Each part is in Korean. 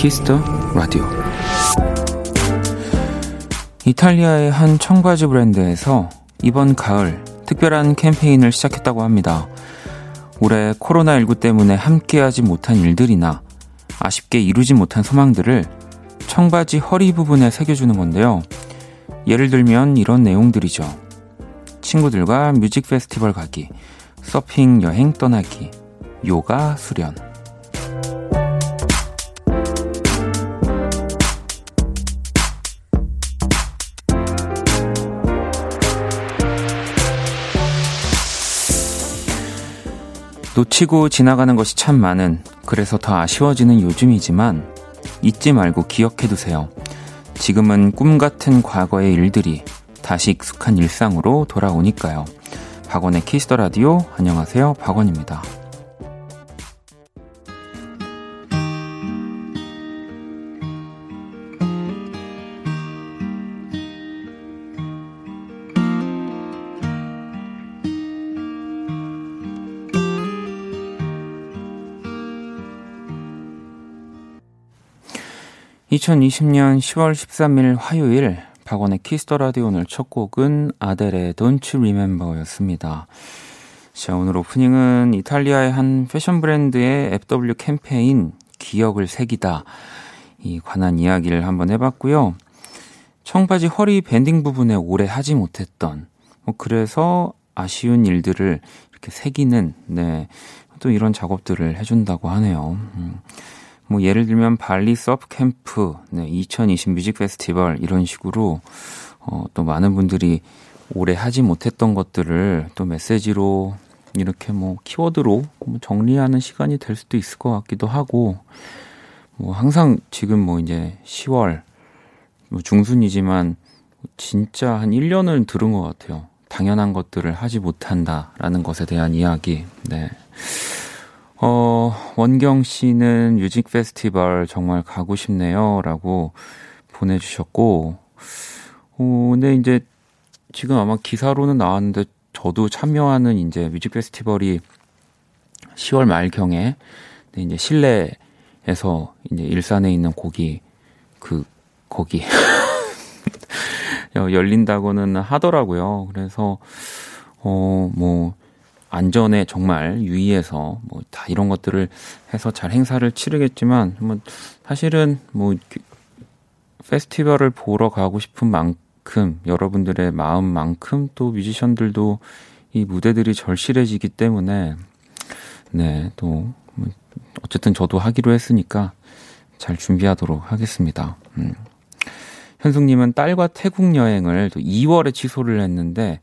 Kiss the Radio 이탈리아의 한 청바지 브랜드에서 이번 가을 특별한 캠페인을 시작했다고 합니다. 올해 코로나19 때문에 함께하지 못한 일들이나 아쉽게 이루지 못한 소망들을 청바지 허리 부분에 새겨주는 건데요. 예를 들면 이런 내용들이죠. 친구들과 뮤직 페스티벌 가기, 서핑 여행 떠나기, 요가 수련. 놓치고 지나가는 것이 참 많은, 그래서 더 아쉬워지는 요즘이지만, 잊지 말고 기억해두세요. 지금은 꿈 같은 과거의 일들이 다시 익숙한 일상으로 돌아오니까요. 박원의 키스터 라디오, 안녕하세요. 박원입니다. 2020년 10월 13일 화요일 박원의 Kiss the Radio 오늘 첫 곡은 아델의 Don't You Remember였습니다. 자, 오늘 오프닝은 이탈리아의 한 패션 브랜드의 FW 캠페인 기억을 새기다에 관한 이야기를 한번 해봤고요. 청바지 허리 banding 부분에 올해 하지 못했던 뭐 그래서 아쉬운 일들을 이렇게 새기는 네. 또 이런 작업들을 해준다고 하네요. 음. 뭐 예를 들면 발리 surf camp, 네, 2020 뮤직 페스티벌 이런 식으로 어, 또 많은 분들이 오래 하지 못했던 것들을 또 메시지로 이렇게 뭐 키워드로 뭐 정리하는 시간이 될 수도 있을 것 같기도 하고 뭐 항상 지금 뭐 이제 10월 뭐 중순이지만 진짜 한 1년을 들은 것 같아요. 당연한 것들을 하지 못한다라는 것에 대한 이야기. 네. 어, 원경 씨는 뮤직 페스티벌 정말 가고 싶네요. 라고 보내주셨고, 어, 근데 이제 지금 아마 기사로는 나왔는데 저도 참여하는 이제 뮤직 페스티벌이 10월 말경에 이제 실내에서 이제 일산에 있는 고기 그 거기 열린다고는 하더라고요. 그래서 어뭐 안전에 정말 유의해서 뭐 다 이런 것들을 해서 잘 행사를 치르겠지만 뭐 사실은 뭐 페스티벌을 보러 가고 싶은 만큼 여러분들의 마음만큼 또 뮤지션들도 이 무대들이 절실해지기 때문에 네또 뭐 어쨌든 저도 하기로 했으니까 잘 준비하도록 하겠습니다. 음. 현숙님은 딸과 태국 여행을 또 2월에 취소를 했는데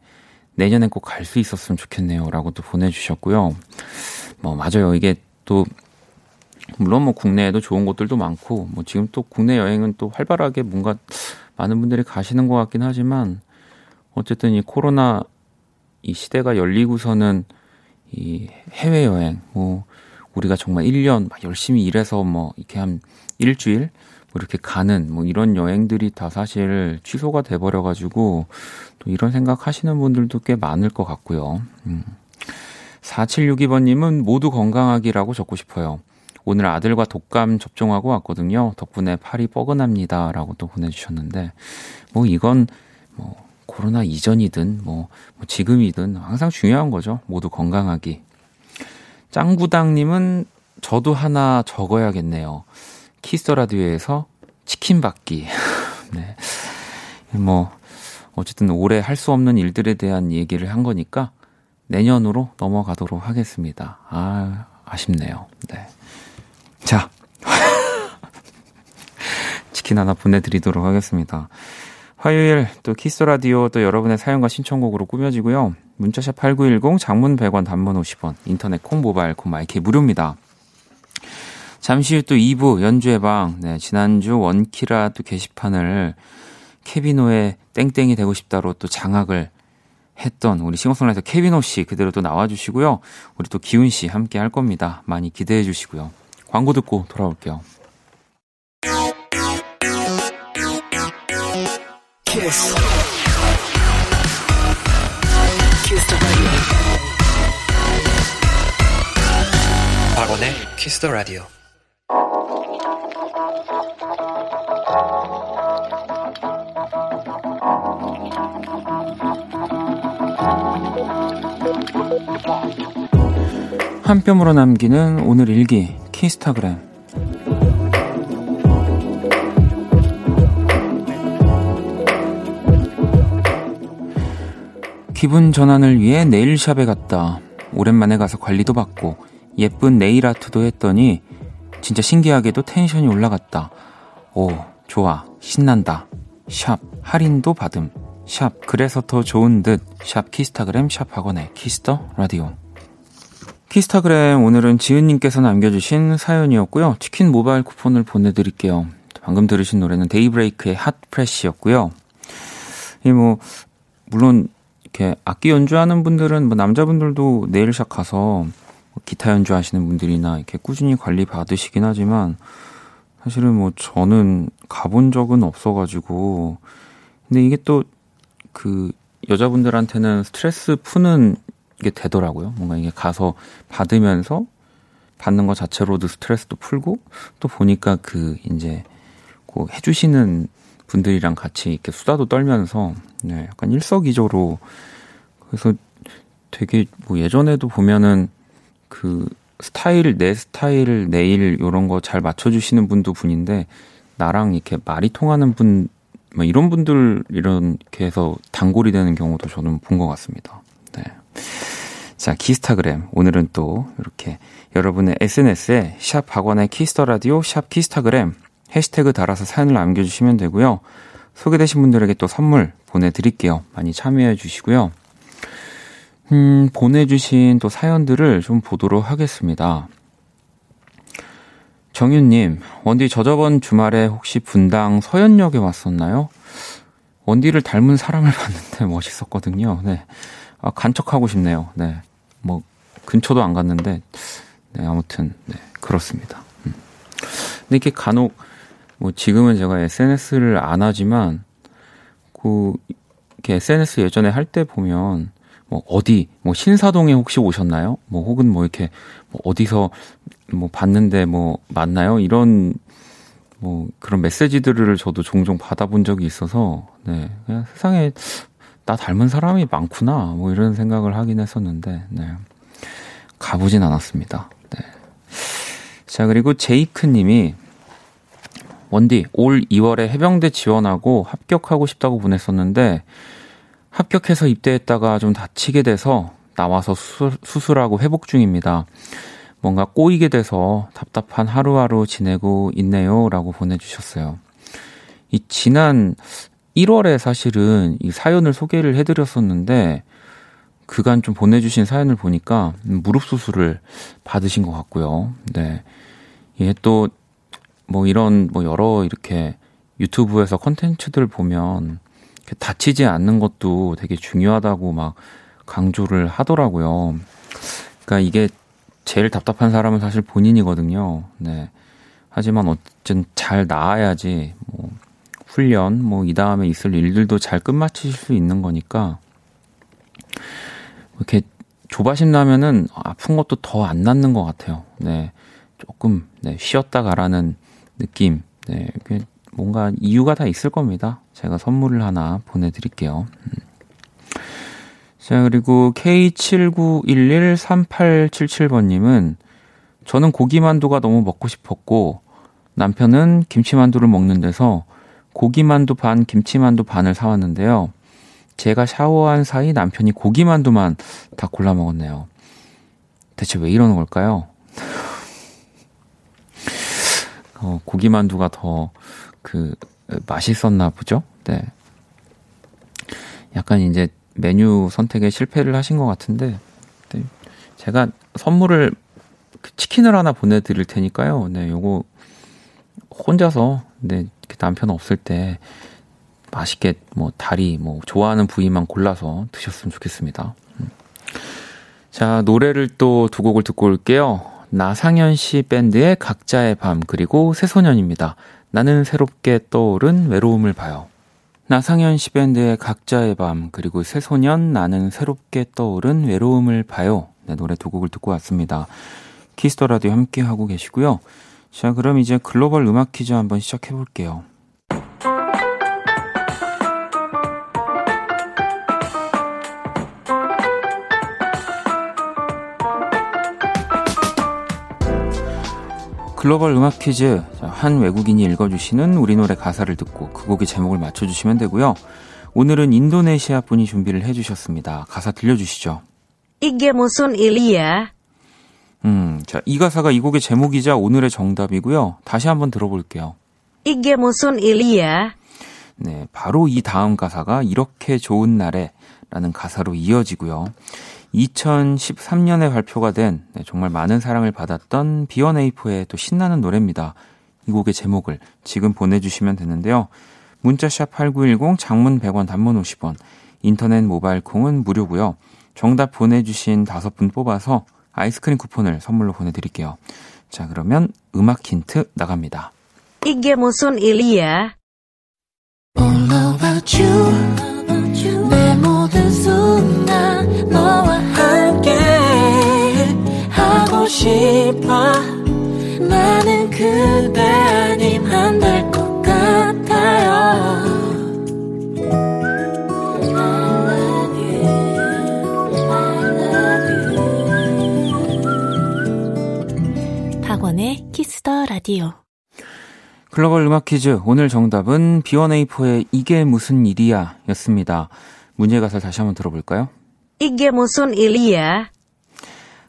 내년엔 꼭 갈 수 있었으면 좋겠네요. 라고 또 보내주셨고요. 뭐, 맞아요. 이게 또, 물론 뭐 국내에도 좋은 곳들도 많고, 뭐 지금 또 국내 여행은 또 활발하게 뭔가 많은 분들이 가시는 것 같긴 하지만, 어쨌든 이 코로나 이 시대가 열리고서는 이 해외여행, 뭐, 우리가 정말 1년 막 열심히 일해서 뭐, 이렇게 한 일주일, 뭐 이렇게 가는 뭐 이런 여행들이 다 사실 취소가 돼버려가지고 또 이런 생각 하시는 분들도 꽤 많을 것 같고요. 음. 4762번님은 모두 건강하기라고 적고 싶어요. 오늘 아들과 독감 접종하고 왔거든요. 덕분에 팔이 뻐근합니다. 라고 또 보내주셨는데, 뭐 이건 뭐 코로나 이전이든 뭐, 뭐 지금이든 항상 중요한 거죠. 모두 건강하기. 짱구당님은 저도 하나 적어야겠네요. Kiss the Radio에서 치킨 받기. 네. 뭐, 어쨌든 올해 할 수 없는 일들에 대한 얘기를 한 거니까 내년으로 넘어가도록 하겠습니다. 아, 아쉽네요. 네. 자. 치킨 하나 보내드리도록 하겠습니다. 화요일 또 Kiss Radio 또 여러분의 사연과 신청곡으로 꾸며지고요. 문자샵 8910 장문 100원 단문 50원 인터넷 콩 모바일 콩 마이케이 무료입니다. 잠시 후 또 2부 연주의 방 네, 지난주 원키라 또 게시판을 케빈오의 땡땡이 되고 싶다로 또 장악을 했던 우리 싱어송라이터 케빈오 씨 그대로 또 나와주시고요. 우리 또 기훈 씨 함께 할 겁니다. 많이 기대해 주시고요. 광고 듣고 돌아올게요. Kiss. Kiss 키스터 라디오. 한 뼘으로 남기는 오늘 일기 키스타그램 기분 전환을 위해 네일샵에 갔다. 오랜만에 가서 관리도 받고 예쁜 네일 아트도 했더니 진짜 신기하게도 텐션이 올라갔다. 오, 좋아. 신난다. 샵, 할인도 받음. 샵, 그래서 더 좋은 듯. 샵, 키스타그램, 샵 박원의 Kiss the Radio. 키스타그램 오늘은 지은님께서 남겨주신 사연이었고요. 치킨 모바일 쿠폰을 보내드릴게요. 방금 들으신 노래는 데이브레이크의 Hot Fresh였고요. 이 뭐, 물론 이렇게 악기 연주하는 분들은 뭐 남자분들도 네일샵 가서 뭐 기타 연주하시는 분들이나 이렇게 꾸준히 관리 받으시긴 하지만 사실은 뭐 저는 가본 적은 없어가지고 근데 이게 또 그 여자분들한테는 스트레스 푸는 게 되더라고요. 뭔가 이게 가서 받으면서 받는 것 자체로도 스트레스도 풀고 또 보니까 그 이제 그 해주시는 분들이랑 같이 이렇게 수다도 떨면서 네, 약간 일석이조로 그래서 되게 뭐 예전에도 보면은 그 스타일 내 스타일 내일 이런 거 잘 맞춰주시는 분도 분인데 나랑 이렇게 말이 통하는 분 뭐 이런 분들 이렇게 해서 단골이 되는 경우도 저는 본 것 같습니다. 네. 자, 키스타그램. 오늘은 또 이렇게 여러분의 SNS에 샵 박원의 Kiss the Radio, 샵 키스타그램 해시태그 달아서 사연을 남겨주시면 되고요. 소개되신 분들에게 또 선물 보내드릴게요. 많이 참여해 주시고요. 음, 보내주신 또 사연들을 좀 보도록 하겠습니다. 정윤님, 원디 저 저번 주말에 혹시 분당 서현역에 왔었나요? 원디를 닮은 사람을 봤는데 멋있었거든요. 네. 아, 간척하고 싶네요. 네. 뭐, 근처도 안 갔는데, 네, 아무튼, 네, 그렇습니다. 음. 근데 이렇게 간혹, 뭐, 지금은 제가 SNS를 안 하지만, 그, 이렇게 SNS 예전에 할 때 보면, 뭐 어디 뭐 신사동에 혹시 오셨나요? 뭐 혹은 뭐 이렇게 뭐 어디서 뭐 봤는데 뭐 맞나요? 이런 뭐 그런 메시지들을 저도 종종 받아본 적이 있어서 네 그냥 세상에 나 닮은 사람이 많구나 뭐 이런 생각을 하긴 했었는데 네 가보진 않았습니다. 네. 자 그리고 제이크님이 원디 올 2월에 해병대 지원하고 합격하고 싶다고 보냈었는데 합격해서 입대했다가 좀 다치게 돼서 나와서 수술, 하고 회복 중입니다. 뭔가 꼬이게 돼서 답답한 하루하루 지내고 있네요. 라고 보내주셨어요. 이 지난 1월에 사실은 이 사연을 소개를 해드렸었는데, 그간 좀 보내주신 사연을 보니까 무릎 수술을 받으신 것 같고요. 네. 이게 또, 뭐 이런, 뭐 여러 이렇게 유튜브에서 컨텐츠들 보면 다치지 않는 것도 되게 중요하다고 막 강조를 하더라고요. 그러니까 이게 제일 답답한 사람은 사실 본인이거든요. 네. 하지만 어쨌든 잘 나아야지 뭐 훈련 뭐 이 다음에 있을 일들도 잘 끝마칠 수 있는 거니까 이렇게 조바심 나면은 아픈 것도 더 안 낫는 것 같아요. 네. 조금 네, 쉬었다 가라는 느낌. 네. 뭔가 이유가 다 있을 겁니다. 제가 선물을 하나 보내드릴게요. 음. 자, 그리고 K79113877번님은 저는 고기만두가 너무 먹고 싶었고 남편은 김치만두를 먹는 데서 고기만두 반, 김치만두 반을 사왔는데요. 제가 샤워한 사이 남편이 고기만두만 다 골라 먹었네요. 대체 왜 이러는 걸까요? 어, 고기만두가 더 그 맛있었나 보죠. 네. 약간 이제 메뉴 선택에 실패를 하신 것 같은데 네. 제가 선물을 그 치킨을 하나 보내드릴 테니까요. 네, 요거 혼자서 네 남편 없을 때 맛있게 뭐 다리 뭐 좋아하는 부위만 골라서 드셨으면 좋겠습니다. 음. 자 노래를 또 두 곡을 듣고 올게요. 나상현 씨 밴드의 각자의 밤 그리고 새소년입니다. 나는 새롭게 떠오른 외로움을 봐요. 나상현 씨 밴드의 각자의 밤, 그리고 새소년 나는 새롭게 떠오른 외로움을 봐요. 네, 노래 두 곡을 듣고 왔습니다. Kiss the Radio 함께 하고 계시고요. 자, 그럼 이제 글로벌 음악 퀴즈 한번 시작해 볼게요. 글로벌 음악 퀴즈 한 외국인이 읽어주시는 우리 노래 가사를 듣고 그 곡의 제목을 맞춰주시면 되고요. 오늘은 인도네시아 분이 준비를 해주셨습니다. 가사 들려주시죠. 이게 무슨 일이야? 음, 자, 이 가사가 이 곡의 제목이자 오늘의 정답이고요. 다시 한번 들어볼게요. 이게 무슨 일이야? 네, 바로 이 다음 가사가 이렇게 좋은 날에 라는 가사로 이어지고요. 2013년에 발표가 된 네, 정말 많은 사랑을 받았던 B1A4의 또 신나는 노래입니다. 이 곡의 제목을 지금 보내주시면 되는데요. 문자샵 8910 장문 100원 단문 50원 인터넷 모바일 콩은 무료고요. 정답 보내주신 다섯 분 뽑아서 아이스크림 쿠폰을 선물로 보내드릴게요. 자 그러면 음악 힌트 나갑니다. 이게 무슨 일이야? 너와 함께 하고 싶어 나는 그대 아님 안 될 것 같아요 I love you I love you 박원의 Kiss the Radio 글로벌 음악 퀴즈 오늘 정답은 B1A4의 이게 무슨 일이야 였습니다. 문제 가사를 다시 한번 들어볼까요? 이게 무슨 일이야?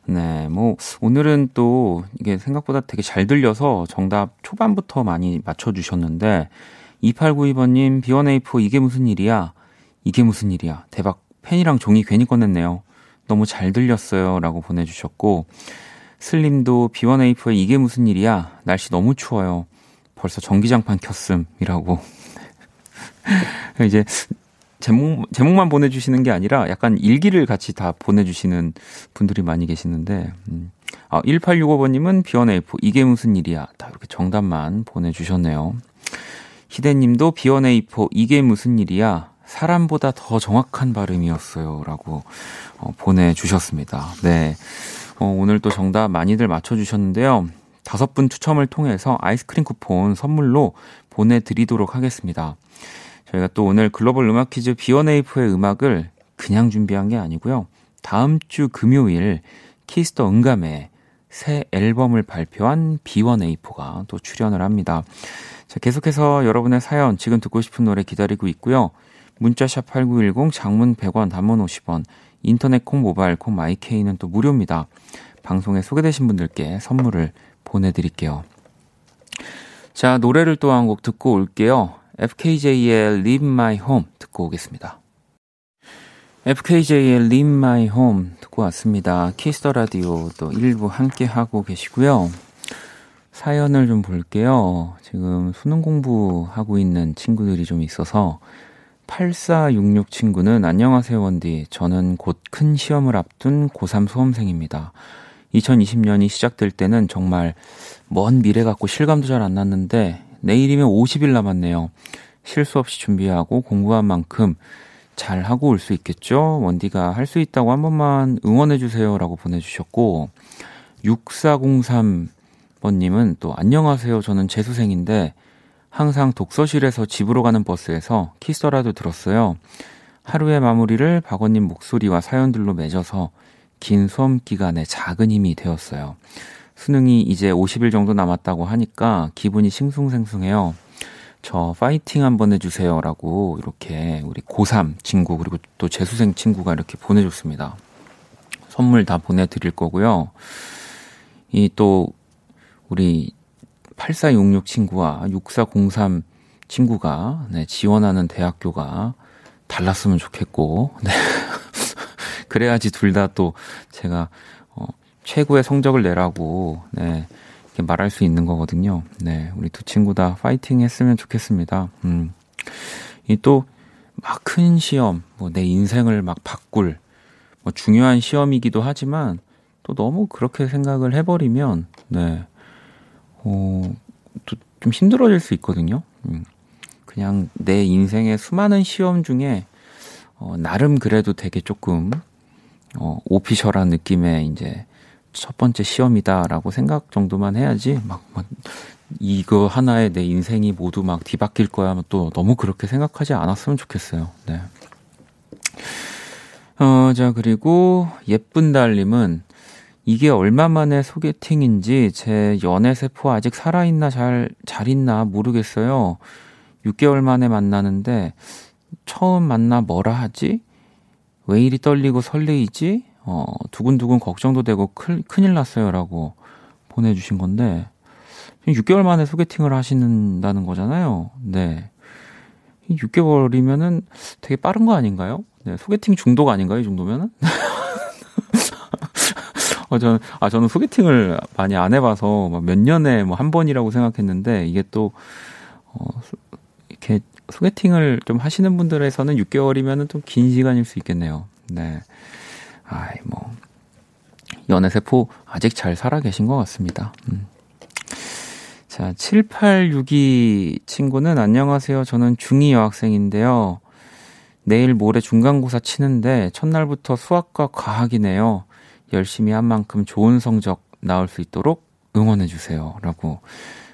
네, 뭐 오늘은 또 이게 생각보다 되게 잘 들려서 정답 초반부터 많이 맞춰 주셨는데 2892번님 B1A4 이게 무슨 일이야? 이게 무슨 일이야? 대박 펜이랑 종이 괜히 꺼냈네요. 너무 잘 들렸어요 라고 보내 주셨고 슬림도 B1A4의 이게 무슨 일이야? 날씨 너무 추워요. 벌써 전기장판 켰음이라고. 이제 제목, 제목만 보내주시는 게 아니라 약간 일기를 같이 다 보내주시는 분들이 많이 계시는데, 음. 아, 1865번님은 B1A4, 이게 무슨 일이야. 다 이렇게 정답만 보내주셨네요. 희대님도 B1A4, 이게 무슨 일이야. 사람보다 더 정확한 발음이었어요. 라고 어, 보내주셨습니다. 네. 어, 오늘 또 정답 많이들 맞춰주셨는데요. 다섯 분 추첨을 통해서 아이스크림 쿠폰 선물로 보내드리도록 하겠습니다. 저희가 또 오늘 글로벌 음악 퀴즈 B1A4의 음악을 그냥 준비한 게 아니고요. 다음 주 금요일 Kiss the 응감에 새 앨범을 발표한 B1A4가 또 출연을 합니다. 자, 계속해서 여러분의 사연 지금 듣고 싶은 노래 기다리고 있고요. 문자샵 8910 장문 100원 단문 50원 인터넷 콩 모바일 콩 마이케이는 또 무료입니다. 방송에 소개되신 분들께 선물을 보내드릴게요. 자, 노래를 또 한 곡 듣고 올게요. FKJ의 Leave My Home 듣고 오겠습니다. FKJ의 Leave My Home 듣고 왔습니다. Kiss the Radio 또 1부 함께 하고 계시고요. 사연을 좀 볼게요. 지금 수능 공부하고 있는 친구들이 좀 있어서 8466 친구는 안녕하세요 원디. 저는 곧 큰 시험을 앞둔 고3 수험생입니다. 2020년이 시작될 때는 정말 먼 미래 같고 실감도 잘 안 났는데 내일이면 50일 남았네요. 실수 없이 준비하고 공부한 만큼 잘 하고 올 수 있겠죠? 원디가 할 수 있다고 한 번만 응원해주세요. 라고 보내주셨고, 6403번님은 또 안녕하세요. 저는 재수생인데 항상 독서실에서 집으로 가는 버스에서 키스터라도 들었어요. 하루의 마무리를 박원님 목소리와 사연들로 맺어서 긴 수험 기간에 작은 힘이 되었어요. 수능이 이제 50일 정도 남았다고 하니까 기분이 싱숭생숭해요. 저 파이팅 한번 해주세요. 라고 이렇게 우리 고3 친구 그리고 또 재수생 친구가 이렇게 보내줬습니다. 선물 다 보내드릴 거고요. 이 또 우리 8466 친구와 6403 친구가 네, 지원하는 대학교가 달랐으면 좋겠고, 네. 그래야지 둘 다 또 제가 어, 최고의 성적을 내라고 네, 이렇게 말할 수 있는 거거든요. 네, 우리 두 친구 다 파이팅 했으면 좋겠습니다. 음. 이또 막 큰 시험, 뭐 내 인생을 막 바꿀 뭐 중요한 시험이기도 하지만 또 너무 그렇게 생각을 해버리면 네, 어, 또좀 힘들어질 수 있거든요. 음. 그냥 내 인생의 수많은 시험 중에 어, 나름 그래도 되게 조금 어, 오피셜한 느낌의 이제 첫 번째 시험이다라고 생각 정도만 해야지 막, 막 이거 하나에 내 인생이 모두 막 뒤바뀔 거야 또 너무 그렇게 생각하지 않았으면 좋겠어요. 네. 어, 자, 그리고 예쁜 달님은 이게 얼마 만에 소개팅인지 제 연애 세포 아직 살아있나 잘, 잘 있나 모르겠어요. 6개월 만에 만나는데 처음 만나 뭐라 하지? 왜 이리 떨리고 설레이지? 어, 두근두근 걱정도 되고 큰, 큰일 났어요. 라고 보내주신 건데, 6개월 만에 소개팅을 하시는다는 거잖아요. 네. 6개월이면은 되게 빠른 거 아닌가요? 네, 소개팅 중독 아닌가요? 이 정도면은? 어, 저는, 아, 저는 소개팅을 많이 안 해봐서 몇 년에 뭐 한 번이라고 생각했는데 이게 또, 어, 이렇게 소개팅을 좀 하시는 분들에서는 6개월이면은 좀 긴 시간일 수 있겠네요. 네. 아이, 뭐, 연애세포 아직 잘 살아 계신 것 같습니다. 음. 자, 7862 친구는 안녕하세요. 저는 중2 여학생인데요. 내일 모레 중간고사 치는데 첫날부터 수학과 과학이네요. 열심히 한 만큼 좋은 성적 나올 수 있도록 응원해주세요. 라고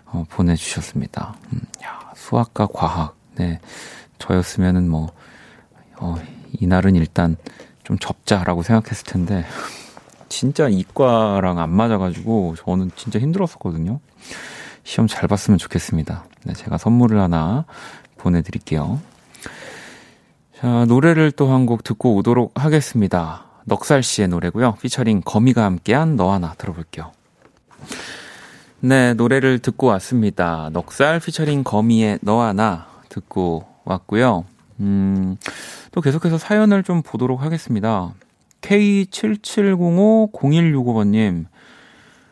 어, 보내주셨습니다. 음, 야, 수학과 과학. 네. 저였으면은 뭐, 어, 이날은 일단 좀 접자라고 생각했을 텐데, 진짜 이과랑 안 맞아가지고 저는 진짜 힘들었었거든요. 시험 잘 봤으면 좋겠습니다. 네, 제가 선물을 하나 보내드릴게요. 자, 노래를 또 한 곡 듣고 오도록 하겠습니다. 넉살 씨의 노래고요. 피처링 거미가 함께한 너 하나 들어볼게요. 네, 노래를 듣고 왔습니다. 넉살 피처링 거미의 너 하나 듣고 왔고요. 음, 또 계속해서 사연을 좀 보도록 하겠습니다. K77050165번님,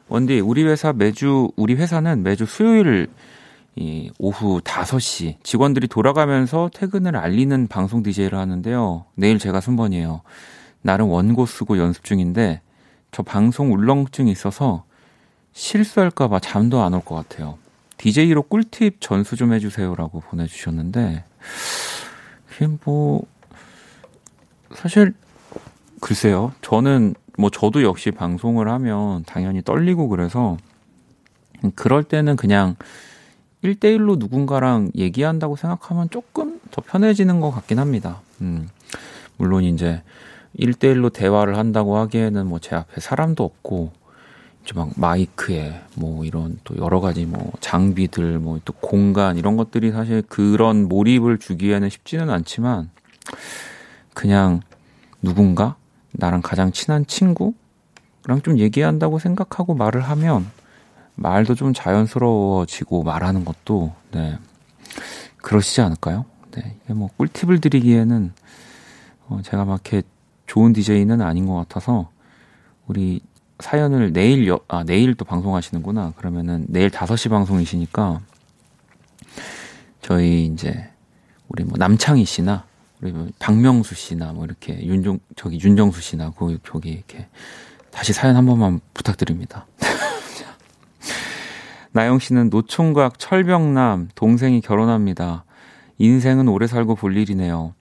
원디, 우리 회사 매주, 우리 회사는 매주 수요일 이 오후 5시 직원들이 돌아가면서 퇴근을 알리는 방송 DJ를 하는데요. 내일 제가 순번이에요. 나름 원고 쓰고 연습 중인데 저 방송 울렁증이 있어서 실수할까봐 잠도 안 올 것 같아요. DJ로 꿀팁 전수 좀 해주세요라고 보내주셨는데, 뭐, 사실, 글쎄요. 저는 뭐 저도 역시 방송을 하면 당연히 떨리고 그래서 그럴 때는 그냥 1대1로 누군가랑 얘기한다고 생각하면 조금 더 편해지는 것 같긴 합니다. 음, 물론 이제 1대1로 대화를 한다고 하기에는 뭐 제 앞에 사람도 없고 이제 막 마이크에 뭐 이런 또 여러 가지 뭐 장비들 뭐 또 공간 이런 것들이 사실 그런 몰입을 주기에는 쉽지는 않지만 그냥 누군가? 나랑 가장 친한 친구랑 좀 얘기한다고 생각하고 말을 하면 말도 좀 자연스러워지고 말하는 것도 네. 그러시지 않을까요? 네. 이게 뭐 꿀팁을 드리기에는 어 제가 막 이렇게 좋은 디제이는 아닌 것 같아서 우리 사연을 내일 여, 아 내일 또 방송하시는구나. 그러면은 내일 5시 방송이시니까 저희 이제 우리 뭐 남창희 씨나 뭐 박명수 씨나 뭐 이렇게 윤종 저기 윤정수 씨나 거기 저기 이렇게 다시 사연 한 번만 부탁드립니다. 나영 씨는 노총각 철병남 동생이 결혼합니다. 인생은 오래 살고 볼 일이네요.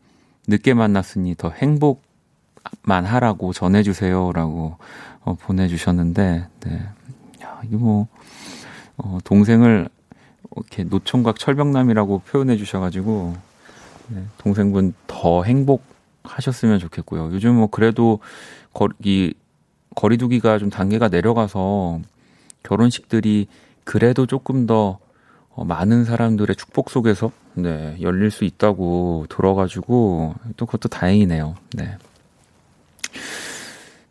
늦게 만났으니 더 행복만 하라고 전해주세요라고 어, 보내주셨는데, 네. 야, 이거 뭐, 어, 동생을 이렇게 노총각 철병남이라고 표현해 주셔가지고, 네, 동생분 더 행복하셨으면 좋겠고요. 요즘 뭐 그래도 거리, 거리두기가 좀 단계가 내려가서 결혼식들이 그래도 조금 더 어, 많은 사람들의 축복 속에서 네, 열릴 수 있다고 들어가지고 또 그것도 다행이네요. 네.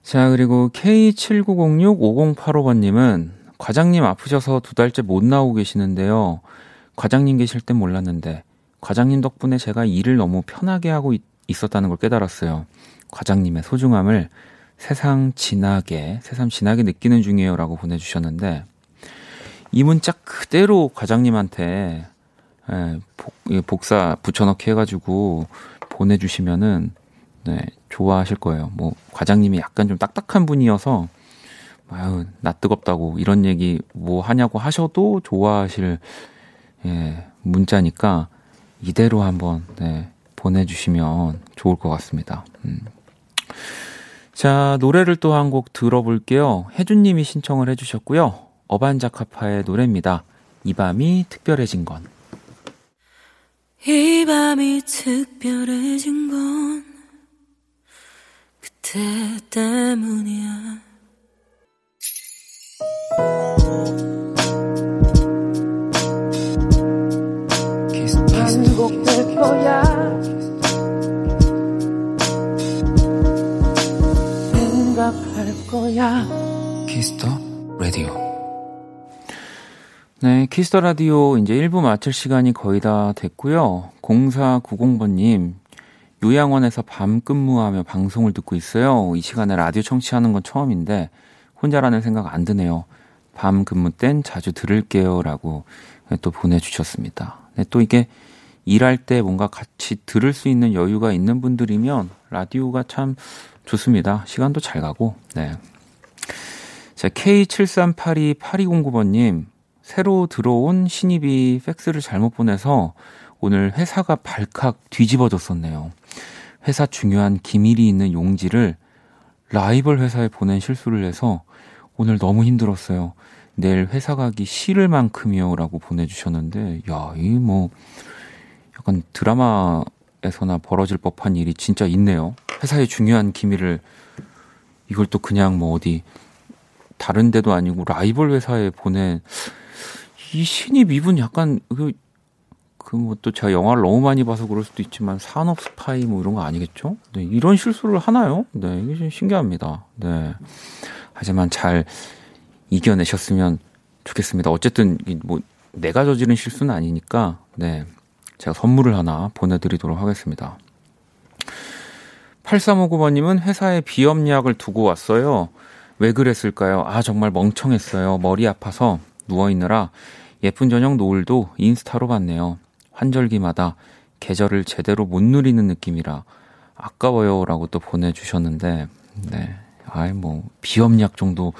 자, 그리고 K79065085번님은 과장님 아프셔서 두 달째 못 나오고 계시는데요. 과장님 계실 땐 몰랐는데 과장님 덕분에 제가 일을 너무 편하게 하고 있, 었다는 걸 깨달았어요. 과장님의 소중함을 세상 지나게, 세상 지나게 느끼는 중이에요. 라고 보내주셨는데, 이 문자 그대로 과장님한테, 예, 복, 복사 붙여넣기 해가지고 보내주시면은, 네, 좋아하실 거예요. 뭐, 과장님이 약간 좀 딱딱한 분이어서, 아유, 나 뜨겁다고 이런 얘기 뭐 하냐고 하셔도 좋아하실, 예, 문자니까, 이대로 한번 네, 보내주시면 좋을 것 같습니다. 음. 자, 노래를 또 한 곡 들어볼게요. 혜준님이 신청을 해주셨고요. 어반자카파의 노래입니다. 이 밤이 특별해진 건. 이 밤이 특별해진 건 그때 때문이야. 거야. 생각할 거야. 키스터 라디오. 네, Kiss the Radio 이제 1부 마칠 시간이 거의 다 됐고요. 0490번님, 요양원에서 밤 근무하며 방송을 듣고 있어요. 이 시간에 라디오 청취하는 건 처음인데, 혼자라는 생각 안 드네요. 밤 근무 땐 자주 들을게요. 라고 또 보내주셨습니다. 네, 또 이게 일할 때 뭔가 같이 들을 수 있는 여유가 있는 분들이면 라디오가 참 좋습니다. 시간도 잘 가고, 네. 자, K73828209번님, 새로 들어온 신입이 팩스를 잘못 보내서 오늘 회사가 발칵 뒤집어졌었네요. 회사 중요한 기밀이 있는 용지를 라이벌 회사에 보낸 실수를 해서 오늘 너무 힘들었어요. 내일 회사 가기 싫을 만큼이요. 라고 보내주셨는데, 야, 이 뭐, 약간 드라마에서나 벌어질 법한 일이 진짜 있네요. 회사의 중요한 기밀을 이걸 또 그냥 뭐 어디 다른 데도 아니고 라이벌 회사에 보낸 이 신입 이분 약간 그 그뭐 또 제가 영화를 너무 많이 봐서 그럴 수도 있지만 산업 스파이 뭐 이런 거 아니겠죠? 네, 이런 실수를 하나요? 네, 이게 좀 신기합니다. 네. 하지만 잘 이겨내셨으면 좋겠습니다. 어쨌든 뭐 내가 저지른 실수는 아니니까 네. 제가 선물을 하나 보내드리도록 하겠습니다. 8359번님은 회사에 비염약을 두고 왔어요. 왜 그랬을까요? 아, 정말 멍청했어요. 머리 아파서 누워있느라 예쁜 저녁 노을도 인스타로 봤네요. 환절기마다 계절을 제대로 못 누리는 느낌이라 아까워요. 라고 또 보내주셨는데, 네. 아이, 뭐, 비염약 정도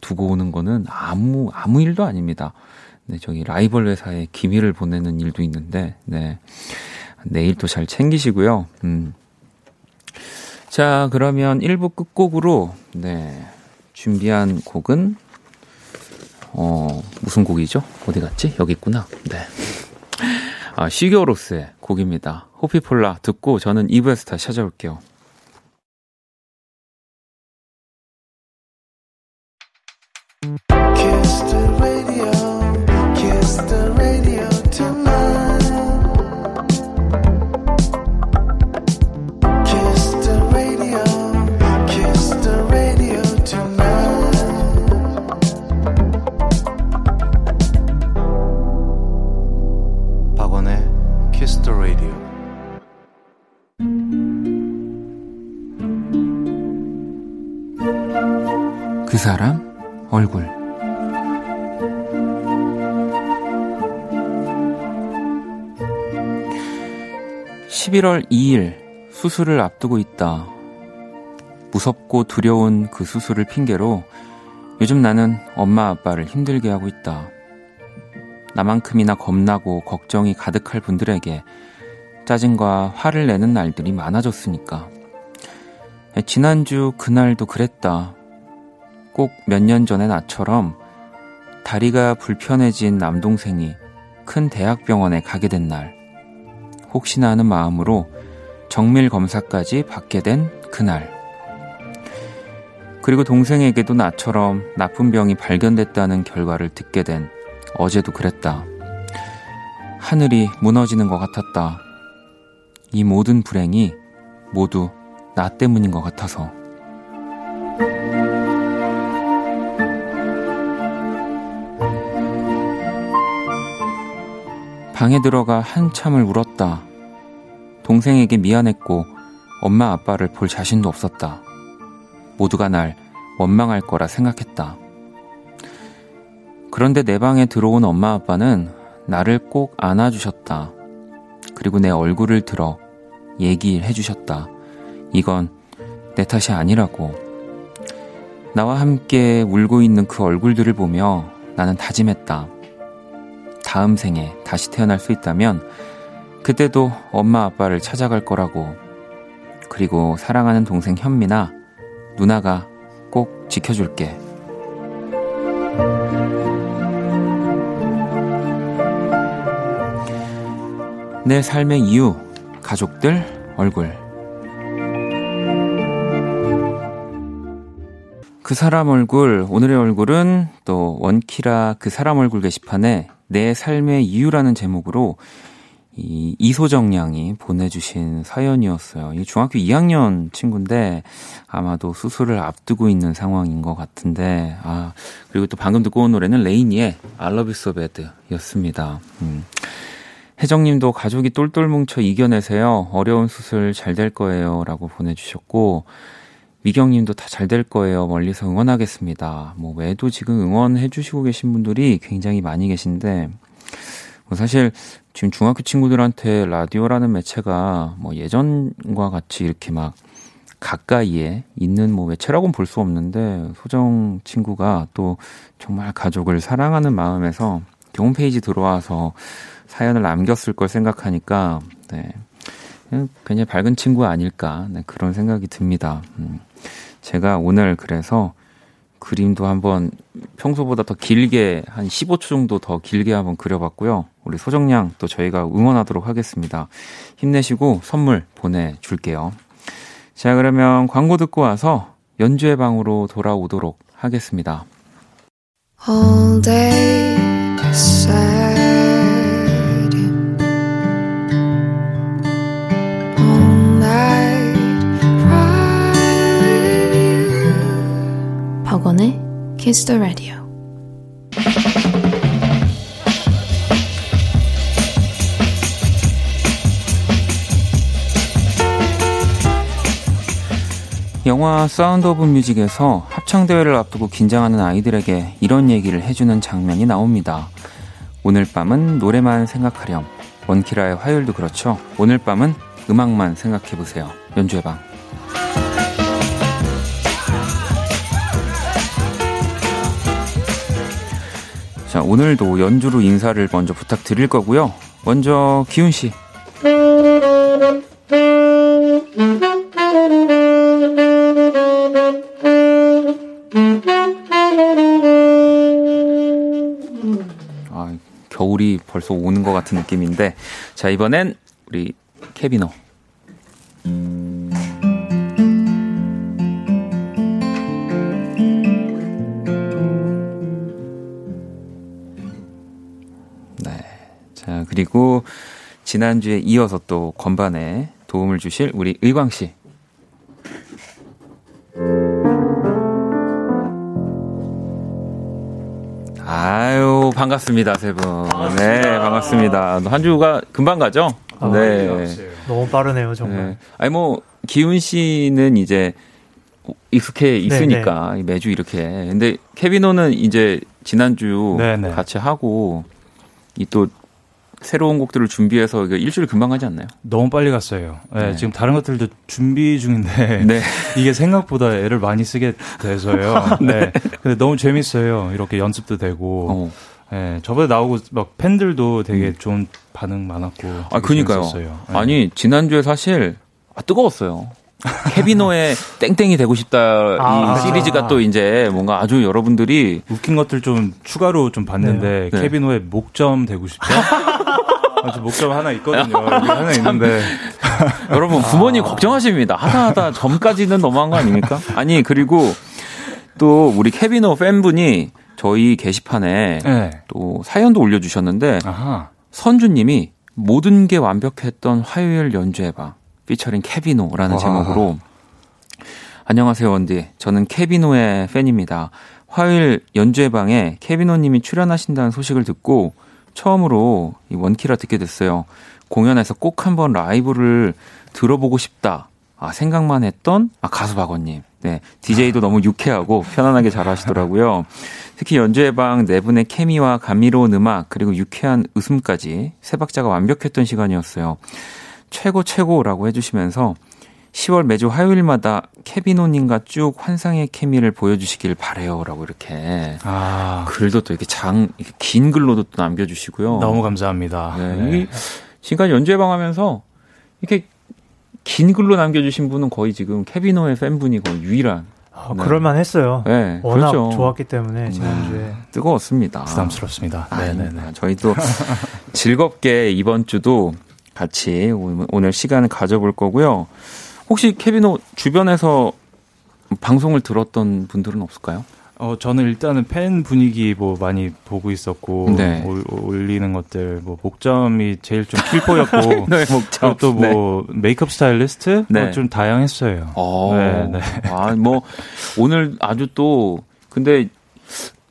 두고 오는 거는 아무, 아무 일도 아닙니다. 네, 저기 라이벌 회사에 기밀을 보내는 일도 있는데, 네. 내일 또 잘 챙기시고요. 음. 자, 그러면 1부 끝곡으로, 네. 준비한 곡은, 어, 무슨 곡이죠? 어디 갔지? 여기 있구나. 네. 아, 시겨로스의 곡입니다. 호피폴라 듣고 저는 2부에서 다시 찾아올게요. 그 사람 얼굴 11월 2일 수술을 앞두고 있다. 무섭고 두려운 그 수술을 핑계로 요즘 나는 엄마 아빠를 힘들게 하고 있다. 나만큼이나 겁나고 걱정이 가득할 분들에게 짜증과 화를 내는 날들이 많아졌으니까. 지난주 그날도 그랬다. 꼭 몇 년 전의 나처럼 다리가 불편해진 남동생이 큰 대학병원에 가게 된 날, 혹시나 하는 마음으로 정밀 검사까지 받게 된 그날. 그리고 동생에게도 나처럼 나쁜 병이 발견됐다는 결과를 듣게 된 어제도 그랬다. 하늘이 무너지는 것 같았다. 이 모든 불행이 모두 나 때문인 것 같아서. 방에 들어가 한참을 울었다. 동생에게 미안했고 엄마 아빠를 볼 자신도 없었다. 모두가 날 원망할 거라 생각했다. 그런데 내 방에 들어온 엄마 아빠는 나를 꼭 안아주셨다. 그리고 내 얼굴을 들어 얘기해 주셨다. 이건 내 탓이 아니라고. 나와 함께 울고 있는 그 얼굴들을 보며 나는 다짐했다. 다음 생에 다시 태어날 수 있다면 그때도 엄마 아빠를 찾아갈 거라고. 그리고 사랑하는 동생 현미나 누나가 꼭 지켜줄게. 내 삶의 이유, 가족들, 얼굴. 그 사람 얼굴, 오늘의 얼굴은 또 원키라 그 사람 얼굴 게시판에 내 삶의 이유라는 제목으로 이 이소정 양이 보내주신 사연이었어요. 이 중학교 2학년 친구인데 아마도 수술을 앞두고 있는 상황인 것 같은데 아 그리고 또 방금 듣고 온 노래는 레이니의 I Love You So Bad 였습니다. 음. 혜정님도 가족이 똘똘 뭉쳐 이겨내세요. 어려운 수술 잘 될 거예요. 라고 보내주셨고 미경님도 다 잘 될 거예요. 멀리서 응원하겠습니다. 뭐 외에도 지금 응원해주시고 계신 분들이 굉장히 많이 계신데 뭐 사실 지금 중학교 친구들한테 라디오라는 매체가 뭐 예전과 같이 이렇게 막 가까이에 있는 뭐 매체라고는 볼 수 없는데 소정 친구가 또 정말 가족을 사랑하는 마음에서 홈페이지 들어와서 사연을 남겼을 걸 생각하니까 네. 굉장히 밝은 친구 아닐까 네, 그런 생각이 듭니다. 음. 제가 오늘 그래서 그림도 한번 평소보다 더 길게 한 15초 정도 더 길게 한번 그려봤고요. 우리 소정양 또 저희가 응원하도록 하겠습니다. 힘내시고 선물 보내줄게요. 자 그러면 광고 듣고 와서 연주의 방으로 돌아오도록 하겠습니다. All day 박원의 Kiss the Radio 영화 사운드 오브 뮤직에서 합창 대회를 앞두고 긴장하는 아이들에게 이런 얘기를 해주는 장면이 나옵니다. 오늘 밤은 노래만 생각하렴. 원키라의 화요일도 그렇죠. 오늘 밤은 음악만 생각해보세요. 연주의 방. 자, 오늘도 연주로 인사를 먼저 부탁드릴 거고요. 먼저 기훈 씨. 겨울이 벌써 오는 것 같은 느낌인데 자 이번엔 우리 케비노 네. 자 그리고 지난주에 이어서 또 건반에 도움을 주실 우리 의광 씨 아유, 반갑습니다, 세 분. 반갑습니다. 네, 반갑습니다. 한 주가 금방 가죠? 아, 네. 너무 빠르네요, 정말. 네. 아니, 뭐, 기훈 씨는 이제 익숙해 있으니까 네네. 네. 매주 이렇게. 근데 케비노는 이제 지난주 네네. 네. 같이 하고 이 또 새로운 곡들을 준비해서 일주일 금방 가지 않나요? 너무 빨리 갔어요. 네, 네. 지금 다른 것들도 준비 중인데 네. 이게 생각보다 애를 많이 쓰게 돼서요. 네. 근데 너무 재밌어요. 이렇게 연습도 되고. 어. 네, 저번에 나오고 막 팬들도 되게 음. 좋은 반응 많았고. 아, 그니까요. 네. 아니, 지난주에 사실 아, 뜨거웠어요. 케비노의 땡땡이 되고 싶다 아, 이 시리즈가 또 이제 뭔가 아주 여러분들이 웃긴 것들 좀 추가로 좀 봤는데 네. 케비노의 목점 되고 싶다. 아주 목점 하나 있거든요. 하나 있는데. 여러분 부모님 아. 걱정하십니다. 하다 하다 점까지는 너무한 거 아닙니까? 아니 그리고 또 우리 케비노 팬분이 저희 게시판에 네. 또 사연도 올려주셨는데 아하. 선주님이 모든 게 완벽했던 화요일 연주해봐. 피처링 케비노라는 와. 제목으로 안녕하세요 원디 저는 케비노의 팬입니다. 화요일 연주회 방에 케비노님이 출연하신다는 소식을 듣고 처음으로 이 원키라 듣게 됐어요. 공연에서 꼭 한번 라이브를 들어보고 싶다. 아, 생각만 했던, 아, 가수 박원님. 네. DJ도 너무 유쾌하고 편안하게 잘 하시더라고요. 특히 연주회방 네 분의 케미와 감미로운 음악, 그리고 유쾌한 웃음까지 세 박자가 완벽했던 시간이었어요. 최고 최고라고 해주시면서 10월 매주 화요일마다 케비노님과 쭉 환상의 케미를 보여주시길 바래요라고 이렇게 아. 글도 또 이렇게 장 긴 글로도 또 남겨주시고요. 너무 감사합니다. 네. 네. 지금까지 연주해방하면서 이렇게 긴 글로 남겨주신 분은 거의 지금 케비노의 팬분이 거의 유일한 어, 네. 그럴만 했어요. 네, 워낙 그렇죠. 좋았기 때문에 지난주에. 네, 뜨거웠습니다. 부담스럽습니다. 네네네. 저희도 즐겁게 이번 주도 같이 오늘 시간을 가져볼 거고요. 혹시 케비노 주변에서 방송을 들었던 분들은 없을까요? 어 저는 일단은 팬 분위기 뭐 많이 보고 있었고 네. 올리는 것들 뭐 목점이 제일 좀 필보였고 네, 목점. 또뭐 네. 메이크업 스타일리스트 뭐 네. 뭐 좀 다양했어요. 어. 네, 네. 아뭐 오늘 아주 또 근데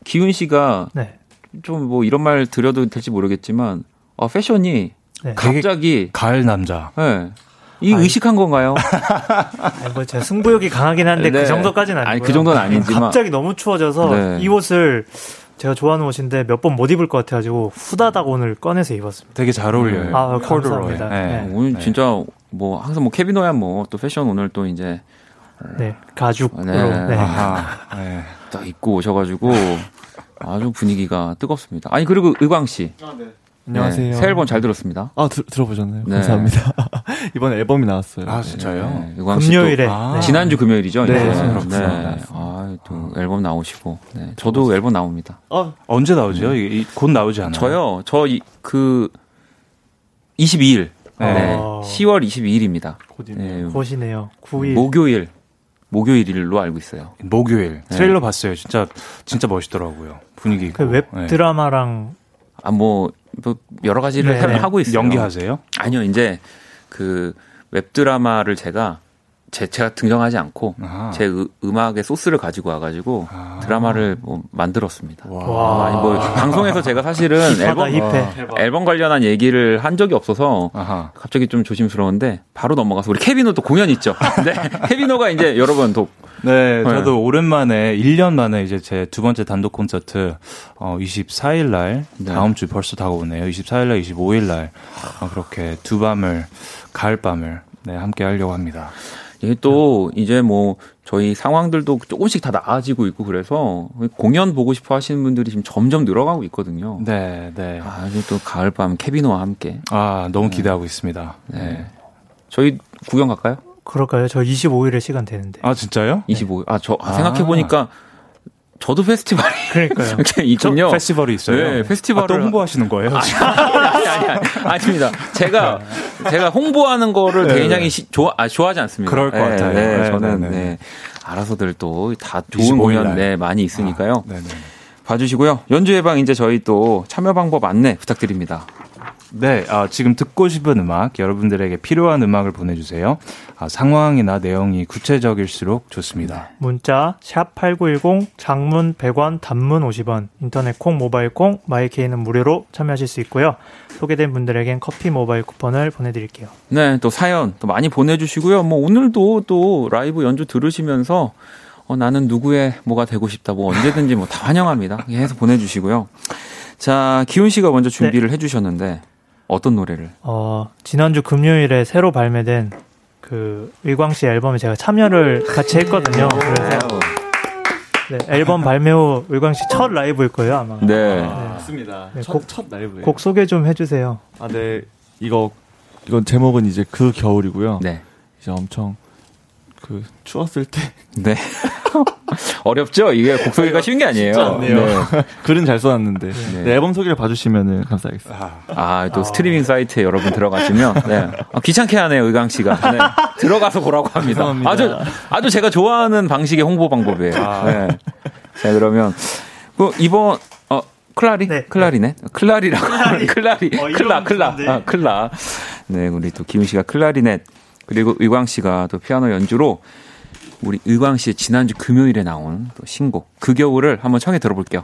기훈 씨가 네. 좀뭐 이런 말 드려도 될지 모르겠지만 어, 패션이 네. 갑자기 가을 남자. 네. 이 의식한 건가요? 아니, 뭐 제가 승부욕이 강하긴 한데 그 네. 그 정도까지는 아니고요. 아니, 그 정도는 아니지만 갑자기 너무 추워져서 네. 이 옷을 제가 좋아하는 옷인데 몇 번 못 입을 것 같아가지고 후다닥 오늘 꺼내서 입었습니다. 되게 잘 어울려요. 아, 감사합니다. 네. 네. 오늘 진짜 뭐 항상 뭐 케비노야 뭐 또 패션 오늘 또 이제 네 가죽으로 네. 네. 네. 딱 입고 오셔가지고 아주 분위기가 뜨겁습니다. 아니 그리고 의광 씨. 아, 네. 안녕하세요. 네, 새 앨범 잘 들었습니다. 아, 들, 들어보셨나요? 네. 감사합니다. 이번 앨범이 나왔어요. 아, 진짜요? 네, 금요일에. 아, 지난주 금요일이죠? 네. 네. 네. 아, 또 앨범 나오시고. 네. 저도 앨범 나옵니다. 어, 언제 나오죠? 네. 곧 나오지 않아요? 저요? 저, 이, 그, 22일. 네. 아. 10월 22일입니다. 곧이네요. 네. 곧이네요. 9일. 목요일. 목요일로 알고 있어요. 목요일. 트레일러 봤어요. 진짜, 진짜 멋있더라고요. 분위기. 그 웹 드라마랑. 아, 뭐, 뭐 여러 가지를 네. 하고 있어요. 연기하세요? 아니요, 이제 그 웹드라마를 제가 제, 제가 등장하지 않고 아하. 제 음악의 소스를 가지고 와가지고 아. 드라마를 뭐 만들었습니다. 와. 아니 뭐 방송에서 제가 사실은 앨범 앨범 관련한 얘기를 한 적이 없어서 아하. 갑자기 좀 조심스러운데 바로 넘어가서 우리 케빈오 또 공연 있죠. 네, 케빈오가 이제 여러분 또 네, 네, 저도 오랜만에 1년 만에 이제 제 두 번째 단독 콘서트 어 24일 날 네. 다음 주 벌써 다가오네요. 24일 날, 25일 날 어, 그렇게 두 밤을 가을 밤을 네, 함께 하려고 합니다. 이게 또 이제 뭐 저희 상황들도 조금씩 다 나아지고 있고 그래서 공연 보고 싶어 하시는 분들이 지금 점점 늘어가고 있거든요. 네, 네. 아주 또 가을밤 케비노와 함께. 아, 너무 네. 기대하고 네. 있습니다. 네. 저희 구경 갈까요? 그럴까요? 저 25일에 시간 되는데. 아, 진짜요? 25일. 아, 저, 아, 생각해 보니까 저도 페스티벌이 그러니까요. 있군요. 페스티벌이 있어요. 네, 페스티벌 아, 또 홍보하시는 거예요? 아니, 아니, 아니, 아니, 아닙니다. 제가 제가 홍보하는 거를 네. 굉장히 시, 좋아 아, 좋아하지 않습니다. 그럴 것 네, 같아요. 네, 네 저는 네, 네. 네, 알아서들 또 다 좋은 공연 네, 많이 있으니까요. 아, 봐주시고요. 연주 예방 이제 저희 또 참여 방법 안내 부탁드립니다. 네, 아, 지금 듣고 싶은 음악, 여러분들에게 필요한 음악을 보내주세요. 아, 상황이나 내용이 구체적일수록 좋습니다. 문자 샵 #8910 장문 100원, 단문 50원, 인터넷 콩, 모바일 콩, 마이케이는 무료로 참여하실 수 있고요. 소개된 분들에겐 커피 모바일 쿠폰을 보내드릴게요. 네, 또 사연 또 많이 보내주시고요. 뭐 오늘도 또 라이브 연주 들으시면서 어, 나는 누구의 뭐가 되고 싶다, 뭐 언제든지 뭐 다 환영합니다. 해서 보내주시고요. 자, 기훈 씨가 먼저 준비를 네. 해주셨는데. 어떤 노래를? 어, 지난주 금요일에 새로 발매된 그 의광 씨 앨범에 제가 참여를 같이 했거든요. 그래서 네, 앨범 발매 후 의광 씨 첫 라이브일 거예요, 아마. 네. 네. 맞습니다. 네, 첫, 곡, 첫 라이브예요. 곡 소개 좀 해주세요. 아, 네. 이거, 이건 제목은 이제 그 겨울이고요. 네. 이제 엄청 그 추웠을 때. 네. 어렵죠? 이게 곡 소개가 쉬운 게 아니에요. 네. 글은 잘 써놨는데 네. 네, 앨범 소개를 봐주시면 감사하겠습니다. 아, 또 아. 스트리밍 사이트에 여러분 들어가시면 네. 아, 귀찮게 하네요, 의강 씨가. 네. 들어가서 보라고 합니다. 죄송합니다. 아주 아주 제가 좋아하는 방식의 홍보 방법이에요. 아. 네. 자 그러면 그 이번 어 클라리? 네. 클라리네? 클라리라고. 클라리. 클라리. 어, 클라, 클라. 아, 클라. 네, 우리 또 기훈 씨가 클라리넷. 그리고 의광 씨가 또 피아노 연주로 우리 의광 씨의 지난주 금요일에 나온 또 신곡 그 겨울을 한번 청해 들어볼게요.